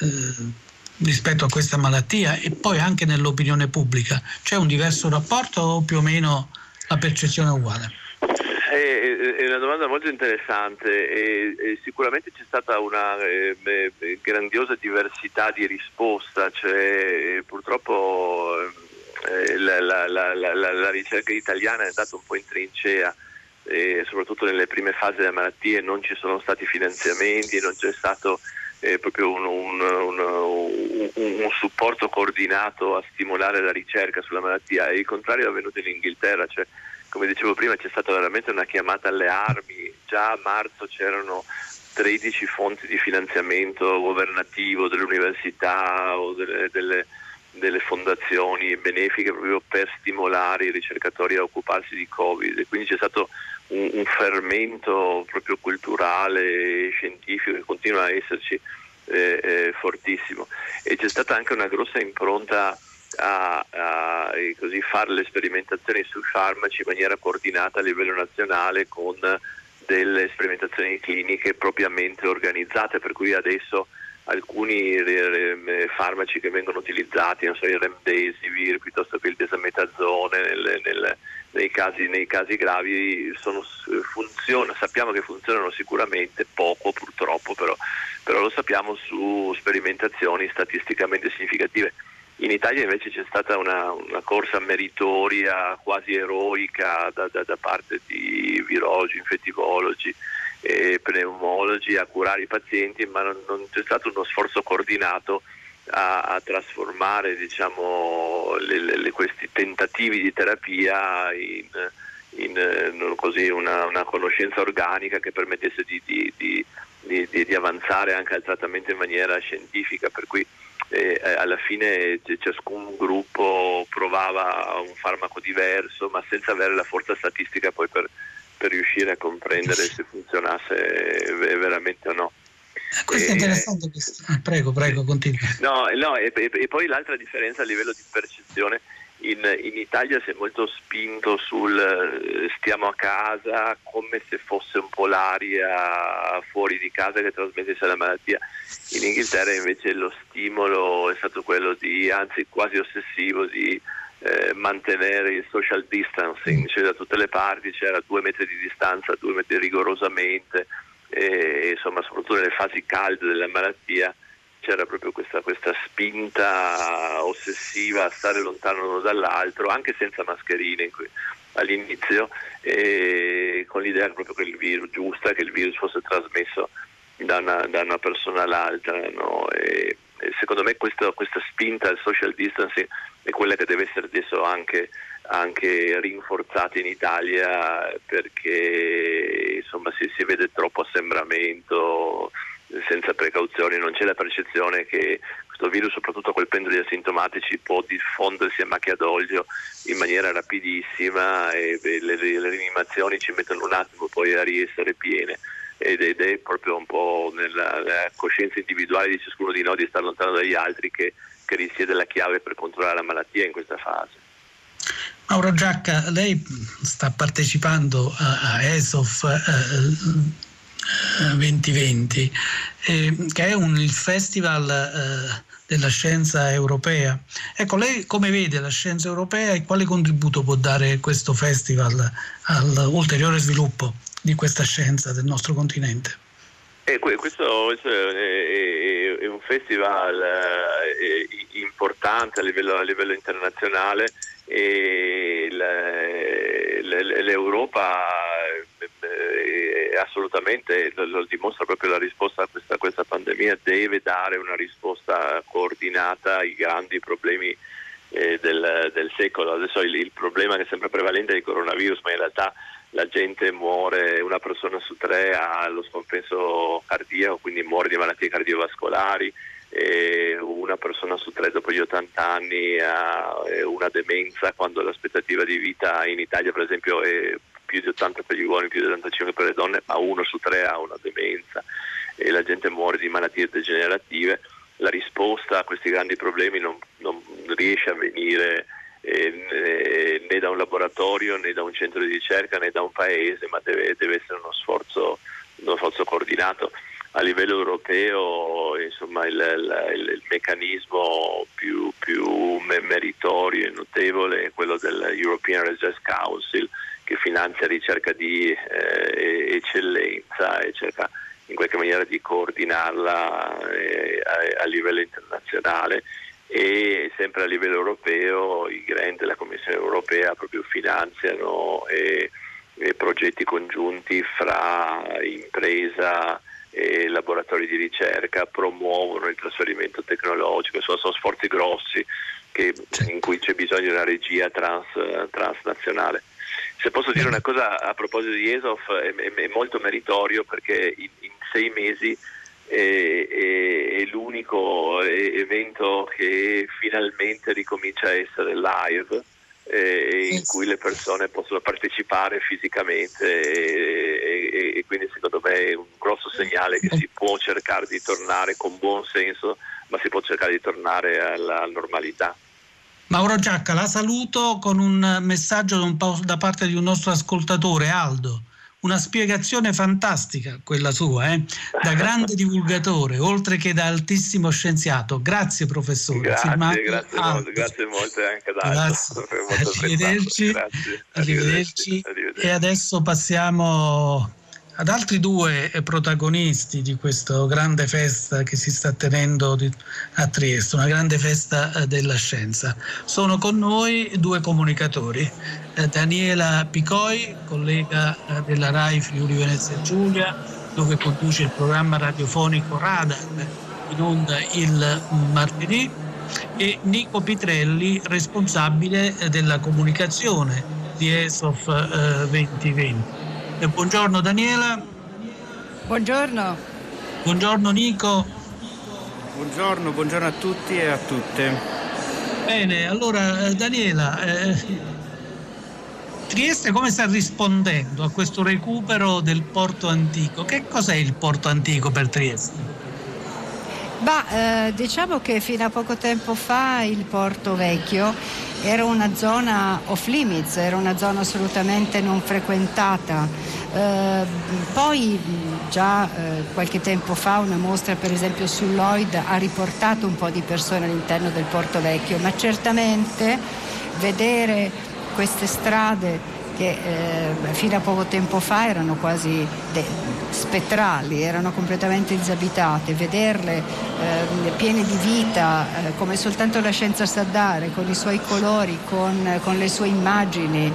rispetto a questa malattia e poi anche nell'opinione pubblica? C'è un diverso rapporto o più o meno la percezione è uguale? È una domanda molto interessante e, sicuramente c'è stata una eh, grandiosa diversità di risposta, cioè, purtroppo eh, la, la, la, la, ricerca italiana è andata un po' in trincea, eh, soprattutto nelle prime fasi della malattia non ci sono stati finanziamenti, non c'è stato eh, proprio un, un, un, un, supporto coordinato a stimolare la ricerca sulla malattia. E il contrario è avvenuto in Inghilterra, cioè, come dicevo prima c'è stata veramente una chiamata alle armi, già a marzo c'erano 13 fonti di finanziamento governativo delle università o delle, delle, delle fondazioni benefiche proprio per stimolare i ricercatori a occuparsi di Covid. Quindi c'è stato un, un fermento proprio culturale e scientifico che continua a esserci eh, eh, fortissimo. E c'è stata anche una grossa impronta a, a così, fare le sperimentazioni sui farmaci in maniera coordinata a livello nazionale con delle sperimentazioni cliniche propriamente organizzate, per cui adesso alcuni farmaci che vengono utilizzati, non so, il remdesivir piuttosto che il desametazone nel, nel, nei, casi, nei, casi, gravi sono, funziona, sappiamo che funzionano sicuramente, poco purtroppo, però, però lo sappiamo su sperimentazioni statisticamente significative. In Italia invece c'è stata una, una corsa meritoria quasi eroica da, da, da parte di virologi, infettivologi e pneumologi a curare i pazienti, ma non, non c'è stato uno sforzo coordinato a, a trasformare diciamo, le, le, questi tentativi di terapia in, in così, una, una, conoscenza organica che permettesse di, di, di, di, avanzare anche al trattamento in maniera scientifica. Per cui e eh, alla fine ciascun gruppo provava un farmaco diverso ma senza avere la forza statistica poi per, per riuscire a comprendere se funzionasse veramente o no. Eh, questo è interessante, ah, prego, prego, continua. No, no e, e, e, poi l'altra differenza a livello di percezione in, in, Italia si è molto spinto sul eh, stiamo a casa come se fosse un po' l'aria fuori di casa che trasmettesse la malattia. In Inghilterra invece lo stimolo è stato quello di, anzi quasi ossessivo, di eh, mantenere il social distancing, cioè da tutte le parti c'era due metri di distanza, due metri rigorosamente, e, insomma soprattutto nelle fasi calde della malattia c'era proprio questa, questa, spinta ossessiva a stare lontano uno dall'altro, anche senza mascherine all'inizio, con l'idea proprio che il virus, giusta, che il virus fosse trasmesso da una, da una persona all'altra. No? E, e secondo me questo, questa spinta al social distancing è quella che deve essere adesso anche, anche rinforzata in Italia perché insomma si, si vede troppo assembramento senza precauzioni, non c'è la percezione che questo virus, soprattutto colpendo gli asintomatici, può diffondersi a macchia d'olio in maniera rapidissima e le, le rianimazioni ci mettono un attimo poi a riessere piene ed, ed è proprio un po' nella, nella, coscienza individuale di ciascuno di noi di stare lontano dagli altri che, che risiede la chiave per controllare la malattia in questa fase. Mauro Giacca, lei sta partecipando a, a ESOF eh, 2020, eh, che è un, il festival eh, della scienza europea. Ecco, lei come vede la scienza europea e quale contributo può dare questo festival all'ulteriore sviluppo di questa scienza del nostro continente? Eh, questo, questo è, è, un festival eh, importante a livello, a livello internazionale e l'Europa eh, assolutamente lo, dimostra proprio la risposta a questa, a questa, pandemia, deve dare una risposta coordinata ai grandi problemi eh, del, del, secolo. Adesso il, il, problema che è sempre prevalente è il coronavirus, ma in realtà la gente muore, una persona su tre ha lo scompenso cardiaco, quindi muore di malattie cardiovascolari una persona su tre dopo gli 80 anni ha una demenza quando l'aspettativa di vita in Italia per esempio è più di 80 per gli uomini, più di 85 per le donne, ma uno su tre ha una demenza e la gente muore di malattie degenerative. La risposta a questi grandi problemi non, non riesce a venire eh, né da un laboratorio né da un centro di ricerca né da un paese, ma deve, deve essere uno sforzo, uno sforzo coordinato a livello europeo insomma, il, il, il, meccanismo più, più, meritorio e notevole è quello dell'European Research Council che finanzia ricerca di eh, eccellenza e cerca in qualche maniera di coordinarla eh, a, a, livello internazionale. E sempre a livello europeo i grant della Commissione europea proprio finanziano e, e progetti congiunti fra impresa e laboratori di ricerca promuovono il trasferimento tecnologico, sono, sono sforzi grossi che, in cui c'è bisogno di una regia trans, transnazionale. Se posso dire una cosa a proposito di ESOF, è, è, è molto meritorio perché in, in sei mesi è, è, l'unico evento che finalmente ricomincia a essere live eh, in cui le persone possono partecipare fisicamente e, e, e, quindi secondo me è un grosso segnale che si può cercare di tornare con buon senso, ma si può cercare di tornare alla normalità. Mauro Giacca, la saluto con un messaggio da parte di un nostro ascoltatore, Aldo una spiegazione fantastica quella sua, eh? da grande divulgatore, oltre che da altissimo scienziato. Grazie professore. Grazie, grazie, molto, grazie molto anche ad Aldo. Arrivederci. Arrivederci. Arrivederci. E adesso passiamo ad altri due protagonisti di questa grande festa che si sta tenendo a Trieste, una grande festa eh, della scienza. Sono con noi due comunicatori, eh, Daniela Picoi, collega eh, della RAI Friuli Venezia Giulia, dove conduce il programma radiofonico Radar in onda il martedì, e Nico Pitrelli, responsabile della comunicazione di ESOF 2020. Eh, buongiorno Daniela. Buongiorno. Buongiorno Nico. Buongiorno, buongiorno a tutti e a tutte. Bene, allora eh, Daniela, eh, Trieste come sta rispondendo a questo recupero del porto antico? Che cos'è il porto antico per Trieste? Bah, eh, diciamo che fino a poco tempo fa il Porto Vecchio era una zona off limits, era una zona assolutamente non frequentata. Eh, poi già eh, qualche tempo fa una mostra per esempio su Lloyd ha riportato un po' di persone all'interno del Porto Vecchio, ma certamente vedere queste strade che eh, fino a poco tempo fa erano quasi de- spettrali, erano completamente disabitate, vederle eh, piene di vita eh, come soltanto la scienza sa dare, con i suoi colori, con, con le sue immagini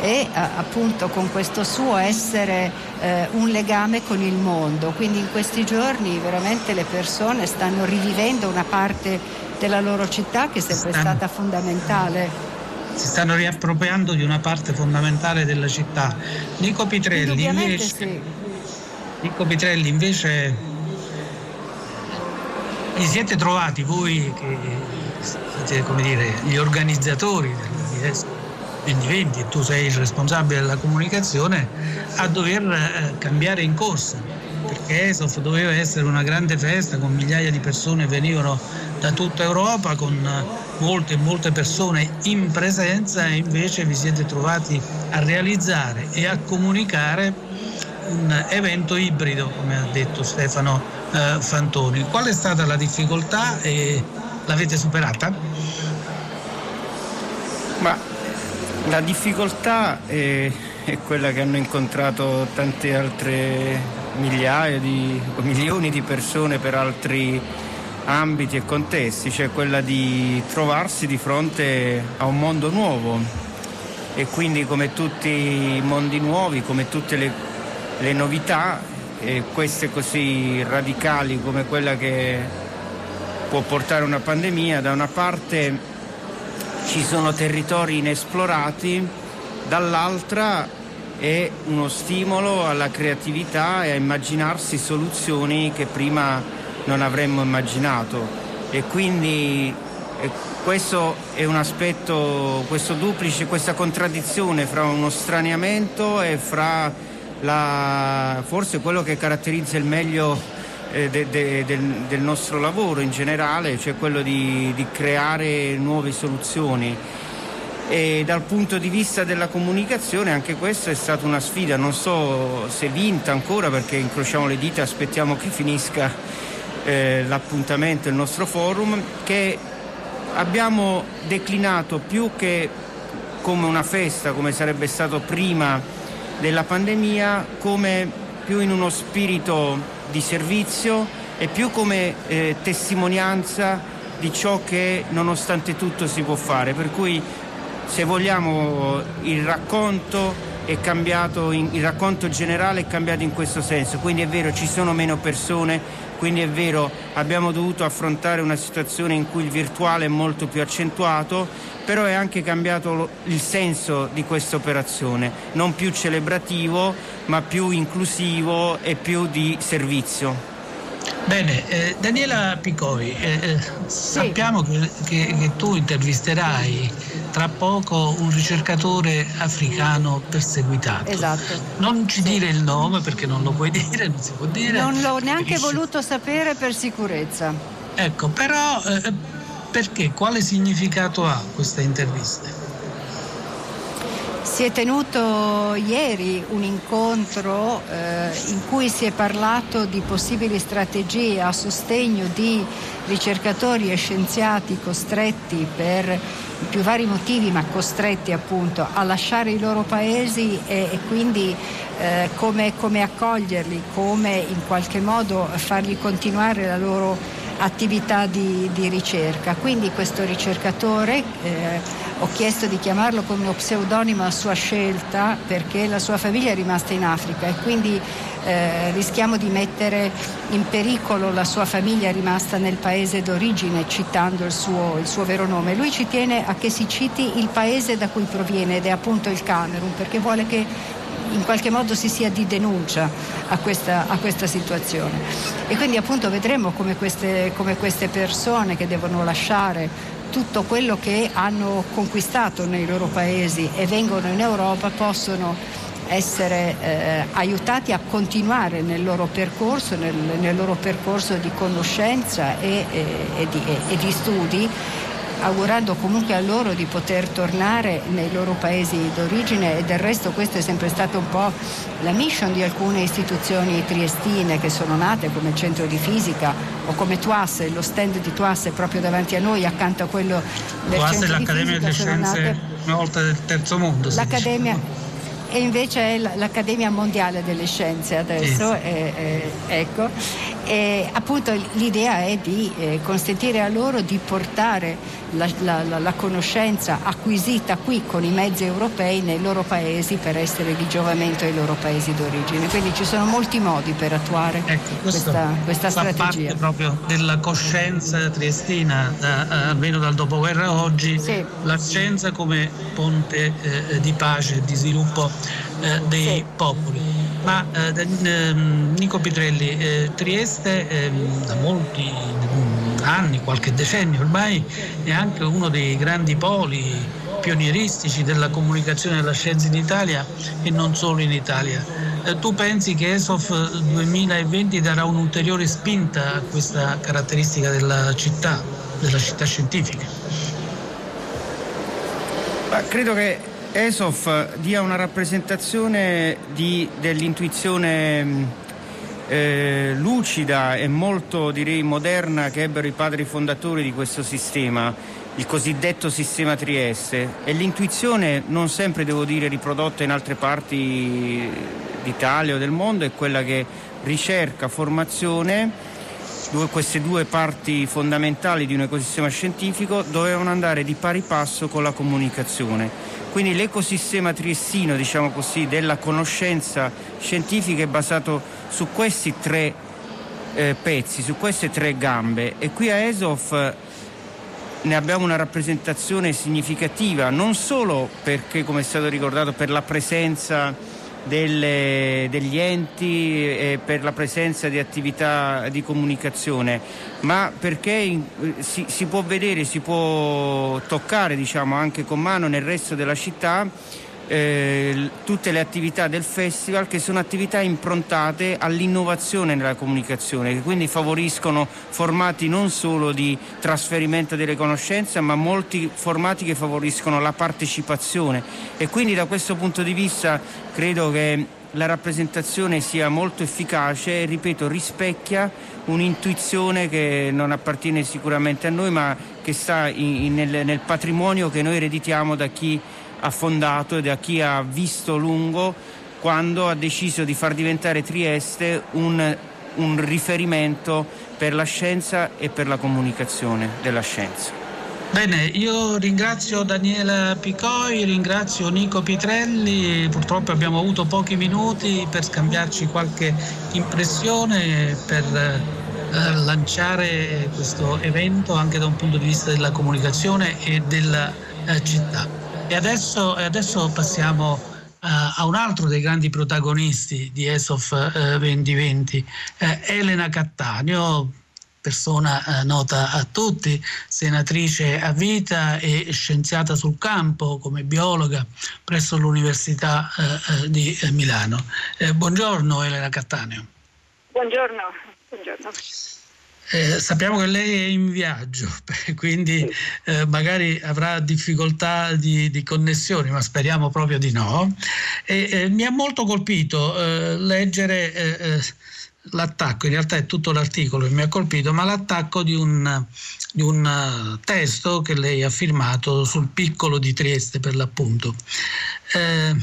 e appunto con questo suo essere eh, un legame con il mondo. Quindi in questi giorni veramente le persone stanno rivivendo una parte della loro città che è sempre stata fondamentale si stanno riappropriando di una parte fondamentale della città. Nico Pitrelli invece, sì. Nico Pitrelli invece vi siete trovati voi che siete come dire gli organizzatori del 2020 e tu sei il responsabile della comunicazione a dover eh, cambiare in corsa perché ESOF doveva essere una grande festa con migliaia di persone venivano da tutta Europa con molte molte persone in presenza e invece vi siete trovati a realizzare e a comunicare un evento ibrido come ha detto Stefano eh, Fantoni. Qual è stata la difficoltà e l'avete superata? Ma la difficoltà è, è quella che hanno incontrato tante altre migliaia di milioni di persone per altri ambiti e contesti, cioè quella di trovarsi di fronte a un mondo nuovo. E quindi come tutti i mondi nuovi, come tutte le, le novità, queste così radicali come quella che può portare una pandemia, da una parte ci sono territori inesplorati, dall'altra è uno stimolo alla creatività e a immaginarsi soluzioni che prima non avremmo immaginato e quindi questo è un aspetto, questo duplice, questa contraddizione fra uno straniamento e fra la, forse quello che caratterizza il meglio eh, de, de, del, del, nostro lavoro in generale, cioè quello di, di creare nuove soluzioni. E dal punto di vista della comunicazione anche questa è stata una sfida, non so se vinta ancora perché incrociamo le dita e aspettiamo che finisca eh, l'appuntamento, il nostro forum, che abbiamo declinato più che come una festa, come sarebbe stato prima della pandemia, come più in uno spirito di servizio e più come eh, testimonianza di ciò che nonostante tutto si può fare. Per cui se vogliamo il racconto è cambiato, in, il racconto generale è cambiato in questo senso, quindi è vero ci sono meno persone, quindi è vero abbiamo dovuto affrontare una situazione in cui il virtuale è molto più accentuato, però è anche cambiato il senso di questa operazione, non più celebrativo ma più inclusivo e più di servizio. Bene, eh, Daniela Picovi, eh, eh, sappiamo che, che, che, tu intervisterai tra poco un ricercatore africano perseguitato. Esatto. Non ci dire il nome perché non lo puoi [LAUGHS] dire, non si può dire. Non l'ho neanche voluto sapere per sicurezza. Ecco, però eh, perché? Quale significato ha questa intervista? Si è tenuto ieri un incontro eh, in cui si è parlato di possibili strategie a sostegno di ricercatori e scienziati costretti per i più vari motivi, ma costretti appunto a lasciare i loro paesi e, e quindi eh, come, come accoglierli, come in qualche modo fargli continuare la loro attività di, di ricerca. Quindi questo ricercatore, eh, ho chiesto di chiamarlo come uno pseudonimo a sua scelta perché la sua famiglia è rimasta in Africa e quindi eh, rischiamo di mettere in pericolo la sua famiglia rimasta nel paese d'origine citando il suo, il suo vero nome. Lui ci tiene a che si citi il paese da cui proviene ed è appunto il Camerun perché vuole che in qualche modo si sia di denuncia a questa, a questa situazione. E quindi appunto vedremo come queste, come queste persone che devono lasciare tutto quello che hanno conquistato nei loro paesi e vengono in Europa possono essere eh, aiutati a continuare nel loro percorso, nel, nel loro percorso di conoscenza e, e, e, di, e di studi augurando comunque a loro di poter tornare nei loro paesi d'origine e del resto questa è sempre stata un po' la mission di alcune istituzioni triestine che sono nate come il centro di fisica o come Tuasse, lo stand di Tuasse proprio davanti a noi accanto a quello del Tuasse centro di fisica. L'Accademia delle Scienze una volta del terzo mondo. L'Accademia e invece è l'Accademia Mondiale delle Scienze adesso, sì. eh, eh, ecco. E appunto l'idea è di eh, consentire a loro di portare la, la, la, conoscenza acquisita qui con i mezzi europei nei loro paesi per essere di giovamento ai loro paesi d'origine. Quindi ci sono molti modi per attuare ecco, questa, questa fa strategia. parte proprio della coscienza triestina, da, almeno dal dopoguerra a oggi, sì. la scienza come ponte eh, di pace e di sviluppo eh, dei sì. popoli. Ma eh, ehm, Nico Pitrelli, eh, Trieste ehm, da molti anni, qualche decennio ormai, è anche uno dei grandi poli pionieristici della comunicazione della scienza in Italia e non solo in Italia. Eh, tu pensi che ESOF 2020 darà un'ulteriore spinta a questa caratteristica della città, della città scientifica? Ma credo che ESOF dia una rappresentazione di, dell'intuizione eh, lucida e molto direi moderna che ebbero i padri fondatori di questo sistema, il cosiddetto sistema Trieste. E l'intuizione non sempre devo dire riprodotta in altre parti d'Italia o del mondo è quella che ricerca, formazione due, queste due parti fondamentali di un ecosistema scientifico dovevano andare di pari passo con la comunicazione. Quindi l'ecosistema triestino, diciamo così, della conoscenza scientifica è basato su questi tre eh, pezzi, su queste tre gambe e qui a ESOF eh, ne abbiamo una rappresentazione significativa, non solo perché, come è stato ricordato, per la presenza delle, degli enti e per la presenza di attività di comunicazione, ma perché in, si, si, può vedere, si può toccare diciamo, anche con mano nel resto della città eh, tutte le attività del festival che sono attività improntate all'innovazione nella comunicazione, che quindi favoriscono formati non solo di trasferimento delle conoscenze, ma molti formati che favoriscono la partecipazione. E quindi da questo punto di vista credo che la rappresentazione sia molto efficace e ripeto rispecchia un'intuizione che non appartiene sicuramente a noi ma che sta in, in, nel, nel patrimonio che noi ereditiamo da chi ha fondato e da chi ha visto lungo quando ha deciso di far diventare Trieste un, un riferimento per la scienza e per la comunicazione della scienza. Bene, io ringrazio Daniela Picoi, ringrazio Nico Pietrelli, purtroppo abbiamo avuto pochi minuti per scambiarci qualche impressione, per eh, lanciare questo evento anche da un punto di vista della comunicazione e della eh, città. E adesso, adesso passiamo eh, a un altro dei grandi protagonisti di ESOF 2020, eh, Elena Cattaneo persona eh, nota a tutti, senatrice a vita e scienziata sul campo come biologa presso l'Università eh, eh di eh, Milano. Eh, buongiorno Elena Cattaneo. Buongiorno. buongiorno. Eh, sappiamo che lei è in viaggio, [LAUGHS] quindi eh, magari avrà difficoltà di, di, connessioni, ma speriamo proprio di no. E, eh, mi ha molto colpito leggere l'attacco, in realtà è tutto l'articolo che mi ha colpito, ma l'attacco di un, di un testo che lei ha firmato sul piccolo di Trieste per l'appunto. Eh,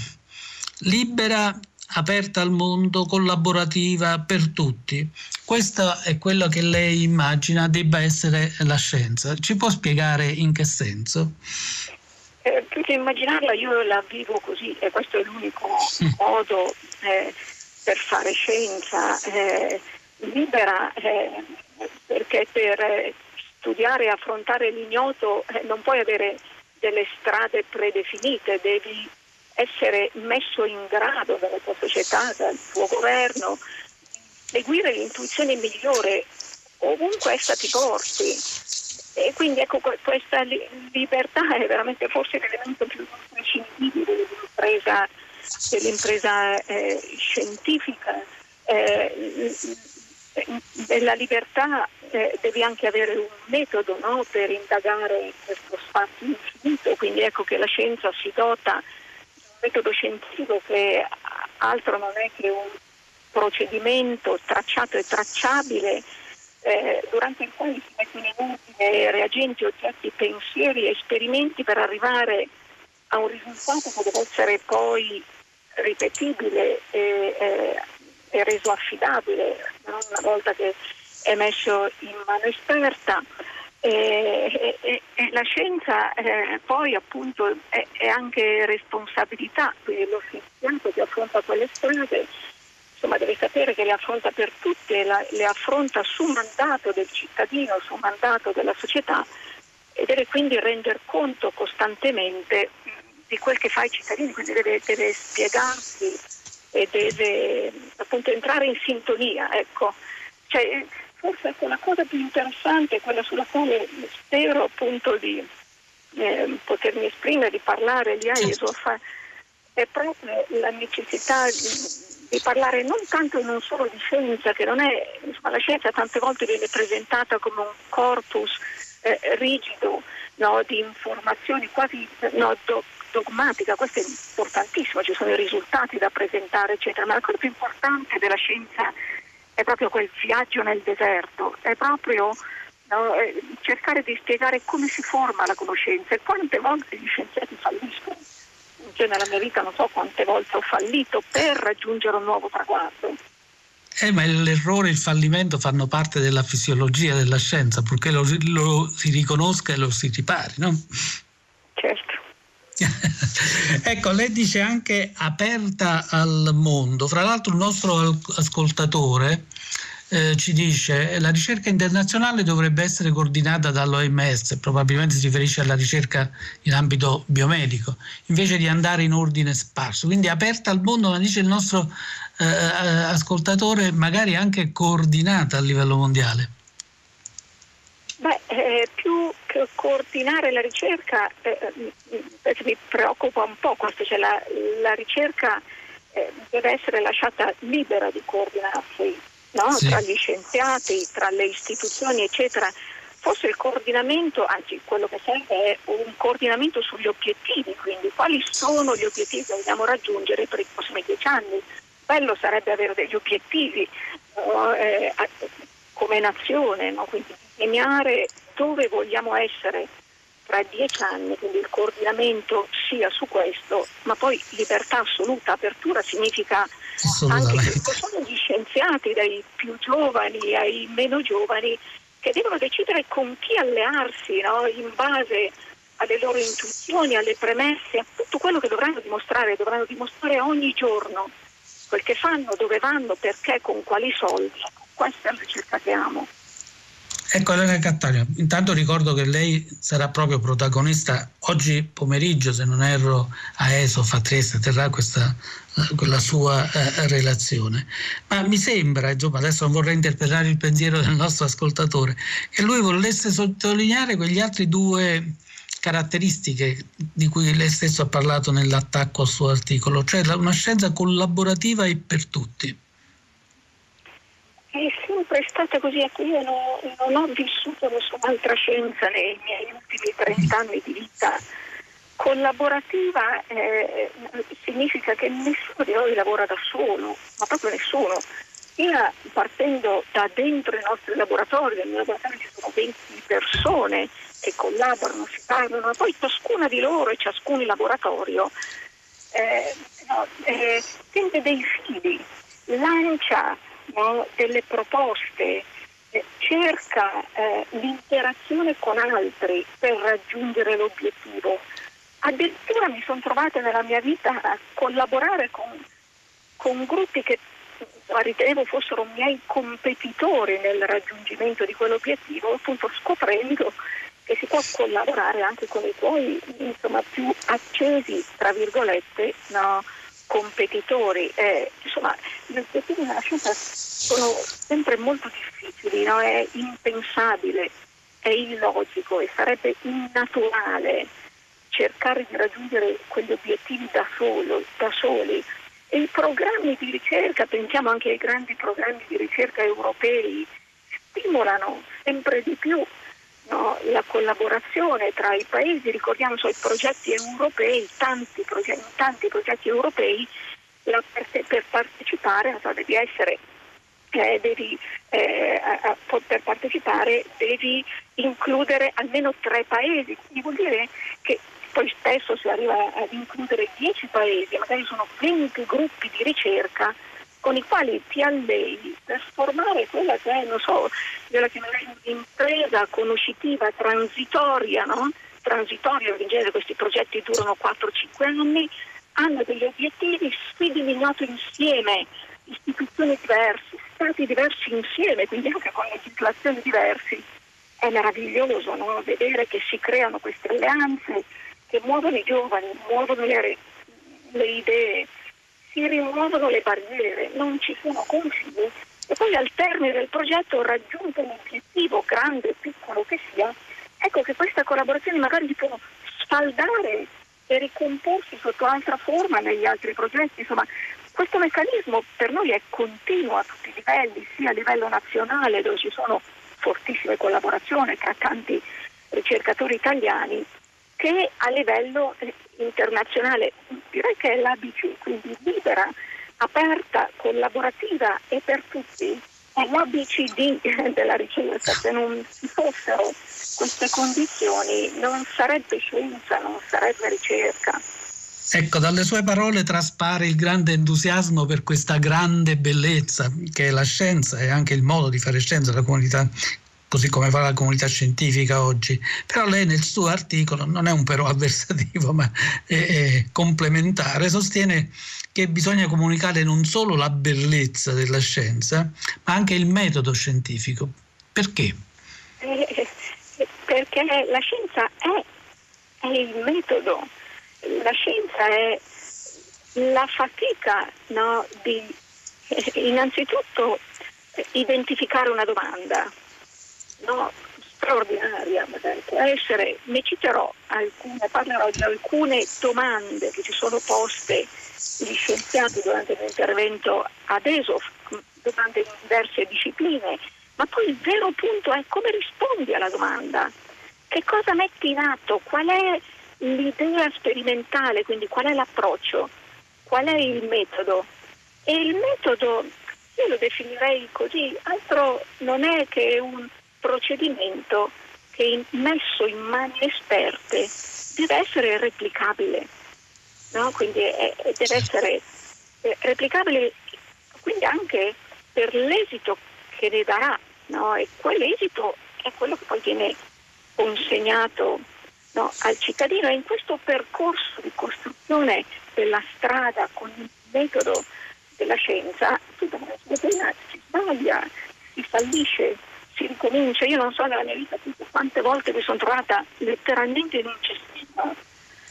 libera, aperta al mondo, collaborativa per tutti. Questo è quello che lei immagina debba essere la scienza. Ci può spiegare in che senso? Eh, più che immaginarla io la vivo così e questo è l'unico modo eh, per fare scienza eh, libera, eh, perché per eh, studiare e affrontare l'ignoto eh, non puoi avere delle strade predefinite, devi essere messo in grado dalla tua società, dal tuo governo, seguire l'intuizione migliore ovunque essa ti porti. E quindi ecco questa libertà è veramente forse l'elemento più imprescindibile dell'impresa dell'impresa eh, scientifica. Eh, nella libertà eh, devi anche avere un metodo no, per indagare questo spazio infinito, quindi ecco che la scienza si dota metodo scientifico che altro non è che un procedimento tracciato e tracciabile eh, durante il quale si mettono in ordine reagenti, oggetti, pensieri esperimenti per arrivare a un risultato che deve essere poi ripetibile e, e, e reso affidabile una volta che è messo in mano esperta. E, e, e, la scienza eh, poi appunto è, è, anche responsabilità, quindi lo scienziato che affronta quelle strade insomma, deve sapere che le affronta per tutte, la, le affronta su mandato del cittadino, su mandato della società e deve quindi render conto costantemente di quel che fa i cittadini, quindi deve, deve spiegarsi e deve appunto entrare in sintonia. Ecco. Cioè, forse ecco, la cosa più interessante, quella sulla quale spero appunto di eh, potermi esprimere, di parlare di AESOF, è proprio la necessità di, di, parlare non tanto non solo di scienza, che non è, insomma, la scienza tante volte viene presentata come un corpus eh, rigido no, di informazioni quasi no, do, dogmatica, questo è importantissimo, ci sono i risultati da presentare, eccetera, ma la cosa più importante della scienza è proprio quel viaggio nel deserto, è proprio no, cercare di spiegare come si forma la conoscenza e quante volte gli scienziati falliscono. Cioè, nella mia vita non so quante volte ho fallito per raggiungere un nuovo traguardo. Eh, ma l'errore e il fallimento fanno parte della fisiologia della scienza, purché lo, lo si riconosca e lo si ripari, no? Certo. [LAUGHS] ecco, lei dice anche aperta al mondo. Fra l'altro il nostro ascoltatore eh, ci dice la ricerca internazionale dovrebbe essere coordinata dall'OMS, probabilmente si riferisce alla ricerca in ambito biomedico, invece di andare in ordine sparso. Quindi aperta al mondo, ma dice il nostro eh, eh ascoltatore, magari anche coordinata a livello mondiale. Beh, eh, più che coordinare la ricerca, eh, eh, mi preoccupa un po' questo, cioè la, la ricerca eh, deve essere lasciata libera di coordinarsi no? sì. tra gli scienziati, tra le istituzioni, eccetera. Forse il coordinamento, anzi quello che serve è un coordinamento sugli obiettivi, quindi quali sono gli obiettivi che vogliamo raggiungere per i prossimi dieci anni. Bello sarebbe avere degli obiettivi no? eh, come nazione, no? quindi disegnare dove vogliamo essere tra dieci anni, quindi il coordinamento sia su questo, ma poi libertà assoluta, apertura significa anche che sono gli scienziati, dai più giovani ai meno giovani, che devono decidere con chi allearsi no? in base alle loro intuizioni, alle premesse, a tutto quello che dovranno dimostrare, dovranno dimostrare ogni giorno quel che fanno, dove vanno, perché, con quali soldi. Questa è la ricerca che amo. Ecco Elena Cattaneo, intanto ricordo che lei sarà proprio protagonista oggi pomeriggio, se non erro, a ESOF a Trieste, terrà questa, eh, la sua eh, relazione. Ma mi sembra, insomma, adesso non vorrei interpretare il pensiero del nostro ascoltatore, che lui volesse sottolineare quegli altri due caratteristiche di cui lei stesso ha parlato nell'attacco al suo articolo, cioè una scienza collaborativa e per tutti. È sempre stata così, ecco, io no, non ho vissuto nessun'altra scienza nei miei ultimi 30 anni di vita. Collaborativa eh, significa che nessuno di noi lavora da solo, ma proprio nessuno. Sia partendo da dentro i nostri laboratori, nel mio laboratorio ci sono 20 persone che collaborano, si parlano, ma poi ciascuna di loro e ciascun laboratorio eh, no, eh, tende dei fili, lancia no, delle proposte, eh, cerca eh, l'interazione con altri per raggiungere l'obiettivo. Addirittura mi sono trovata nella mia vita a collaborare con, con gruppi che ritenevo fossero miei competitori nel raggiungimento di quell'obiettivo, appunto scoprendo che si può collaborare anche con i tuoi insomma, più accesi, tra virgolette, no, competitori. Eh, insomma, gli obiettivi nella scienza sono sempre molto difficili, no? è impensabile, è illogico e sarebbe innaturale cercare di raggiungere quegli obiettivi da, solo, da soli. E i programmi di ricerca, pensiamo anche ai grandi programmi di ricerca europei, stimolano sempre di più no, la collaborazione tra i paesi, ricordiamo i progetti europei, tanti progetti, tanti progetti europei, per partecipare so, devi essere eh, devi, eh, a, a, per partecipare devi includere almeno tre paesi, quindi vuol dire che poi spesso si arriva ad includere dieci paesi, magari sono 20 gruppi di ricerca con i quali ti allei per formare quella che è, non so, io la chiamerei un'impresa conoscitiva transitoria, no? Transitoria, in genere questi progetti durano 4-5 anni, hanno degli obiettivi, sfidi di noto insieme, istituzioni diverse, stati diversi insieme, quindi anche con legislazioni diverse. È meraviglioso no? vedere che si creano queste alleanze che muovono i giovani, muovono le, le idee si rimuovono le barriere, non ci sono confini e poi al termine del progetto raggiunto l'obiettivo, grande o piccolo che sia, ecco che questa collaborazione magari può sfaldare e ricomporsi sotto altra forma negli altri progetti. Insomma, questo meccanismo per noi è continuo a tutti i livelli, sia a livello nazionale dove ci sono fortissime collaborazioni tra tanti ricercatori italiani, che a livello internazionale che è l'ABC, quindi libera, aperta, collaborativa e per tutti. È l'ABCD [LAUGHS] della ricerca, se non ci fossero queste condizioni non sarebbe scienza, non sarebbe ricerca. Ecco, dalle sue parole traspare il grande entusiasmo per questa grande bellezza che è la scienza e anche il modo di fare scienza, la comunità così come fa la comunità scientifica oggi. Però lei nel suo articolo, non è un però avversativo, ma è, è complementare, sostiene che bisogna comunicare non solo la bellezza della scienza, ma anche il metodo scientifico. Perché? Eh, perché la scienza è, è il metodo, la scienza è la fatica no, di eh, innanzitutto identificare una domanda, no, straordinaria, può essere, ne citerò alcune, parlerò di alcune domande che ci sono poste gli scienziati durante l'intervento ad ESOF, domande in diverse discipline, ma poi il vero punto è come rispondi alla domanda, che cosa metti in atto, qual è l'idea sperimentale, quindi qual è l'approccio, qual è il metodo. E il metodo, io lo definirei così, altro non è che un procedimento che messo in mani esperte deve essere replicabile, no? quindi è, deve essere eh, replicabile quindi anche per l'esito che ne darà no? e quell'esito è quello che poi viene consegnato no, al cittadino e in questo percorso di costruzione della strada con il metodo della scienza si sbaglia, si fallisce, si ricomincia. Io non so nella mia vita quante volte mi sono trovata letteralmente in un cestino,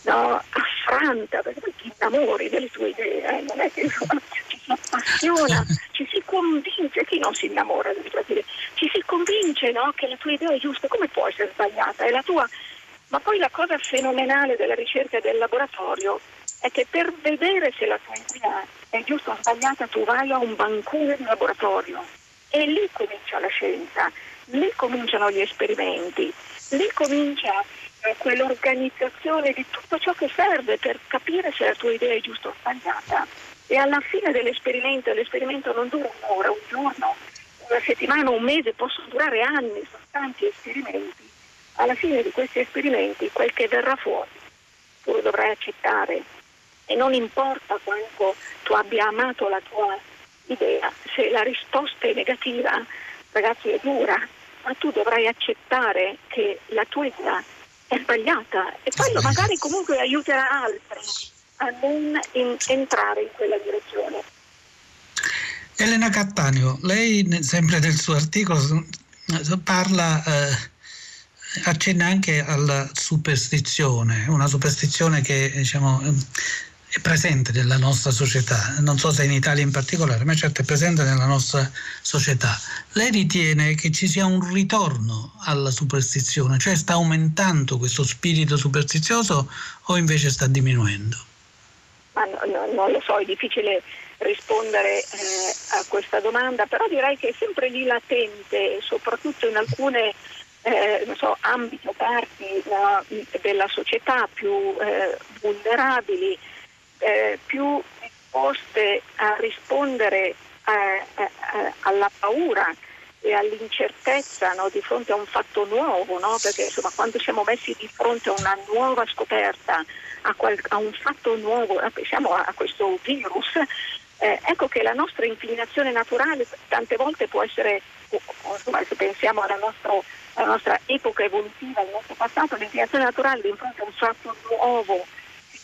no, affranta, perché ti innamori delle tue idee, eh? non è che ci si appassiona, ci si convince, chi non si innamora delle tue idee, ci si convince no, che la tua idea è giusta, come può essere sbagliata? È la tua ma poi la cosa fenomenale della ricerca del laboratorio è che per vedere se la tua idea è giusta o sbagliata tu vai a un bancone di laboratorio e lì comincia la scienza, lì cominciano gli esperimenti, lì comincia eh, quell'organizzazione di tutto ciò che serve per capire se la tua idea è giusta o sbagliata. E alla fine dell'esperimento, l'esperimento non dura un'ora, un giorno, una settimana, un mese, possono durare anni, sono tanti esperimenti alla fine di questi esperimenti quel che verrà fuori tu lo dovrai accettare e non importa quanto tu abbia amato la tua idea, se la risposta è negativa, ragazzi è dura, ma tu dovrai accettare che la tua idea è sbagliata e quello magari comunque aiuterà altri a non in, entrare in quella direzione. Elena Cattaneo, lei sempre nel suo articolo parla eh, accenna anche alla superstizione, una superstizione che diciamo, è presente nella nostra società, non so se in Italia in particolare, ma certo è presente nella nostra società. Lei ritiene che ci sia un ritorno alla superstizione, cioè sta aumentando questo spirito superstizioso o invece sta diminuendo? Ma no, no, non lo so, è difficile rispondere eh, a questa domanda, però direi che è sempre lì latente, soprattutto in alcune eh, so, ambiti parti no, della società più eh, vulnerabili, eh, più disposte a rispondere eh, eh, alla paura e all'incertezza no, di fronte a un fatto nuovo, no? perché insomma, quando siamo messi di fronte a una nuova scoperta, a, qual- a un fatto nuovo, eh, pensiamo a, a questo virus, ecco che la nostra inclinazione naturale tante volte può essere, insomma, se pensiamo alla nostra la nostra epoca evolutiva, il nostro passato, l'inclinazione naturale di fronte a un fatto nuovo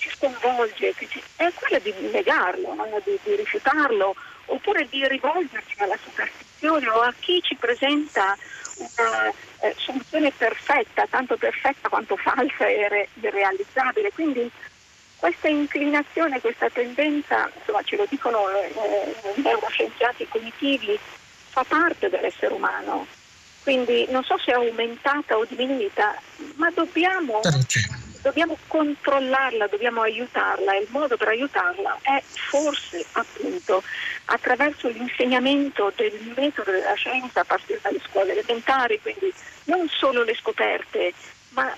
ci sconvolge, ci... è quella di negarlo, no? di, di, rifiutarlo, oppure di rivolgerci alla superstizione o a chi ci presenta una eh, soluzione perfetta, tanto perfetta quanto falsa e re- irrealizzabile. Quindi questa inclinazione, questa tendenza, insomma ce lo dicono eh, i neuroscienziati cognitivi, fa parte dell'essere umano quindi non so se è aumentata o diminuita, ma dobbiamo, dobbiamo controllarla, dobbiamo aiutarla. E il modo per aiutarla è forse appunto attraverso l'insegnamento del metodo della scienza a partire dalle scuole elementari, quindi non solo le scoperte, ma,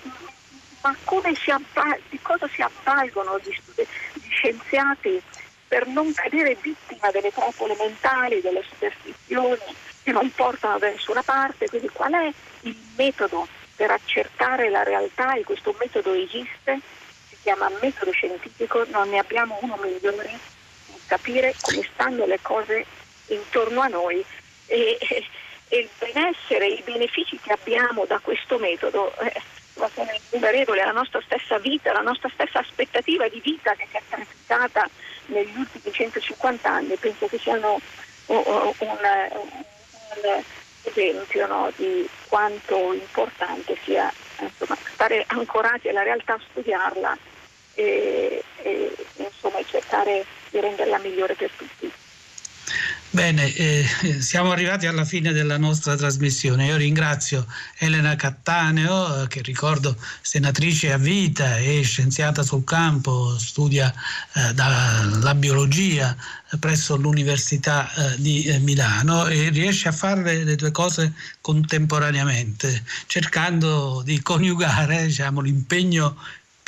ma avval- di cosa si avvalgono gli, studi- gli scienziati per non cadere vittima delle trappole mentali, delle superstizioni che non portano da nessuna parte, quindi qual è il metodo per accertare la realtà? E questo metodo esiste, si chiama metodo scientifico, non ne abbiamo uno migliore di capire come stanno le cose intorno a noi. E, e, il benessere, i benefici che abbiamo da questo metodo eh, sono innumerevoli, la nostra stessa vita, la nostra stessa aspettativa di vita che si è trasitata negli ultimi 150 anni, penso che siano un, un, un esempio no, di quanto importante sia insomma, stare ancorati alla realtà, studiarla e, e insomma, cercare di renderla migliore per tutti. Bene, eh, siamo arrivati alla fine della nostra trasmissione. Io ringrazio Elena Cattaneo, che ricordo senatrice a vita e scienziata sul campo, studia eh, la biologia presso l'Università eh, di eh, Milano e riesce a fare le due cose contemporaneamente, cercando di coniugare diciamo, l'impegno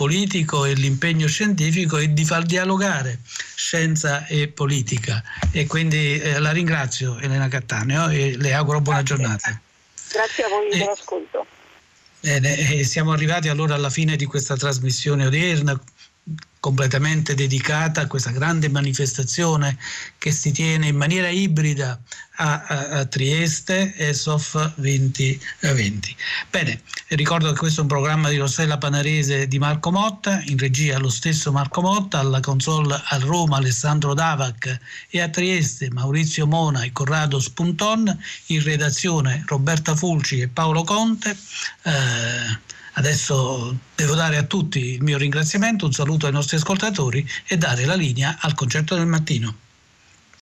politico e l'impegno scientifico e di far dialogare scienza e politica. E quindi eh, la ringrazio Elena Cattaneo e le auguro buona Grazie. giornata. Grazie a voi per l'ascolto. Bene, siamo arrivati allora alla fine di questa trasmissione odierna completamente dedicata a questa grande manifestazione che si tiene in maniera ibrida a, a, a Trieste, ESOF 2020. Bene, ricordo che questo è un programma di Rossella Panarese di Marco Motta, in regia lo stesso Marco Motta, alla console a Roma Alessandro Davac e a Trieste Maurizio Mona e Corrado Spunton, in redazione Roberta Fulci e Paolo Conte. Eh, Adesso devo dare a tutti il mio ringraziamento, un saluto ai nostri ascoltatori e dare la linea al concerto del mattino.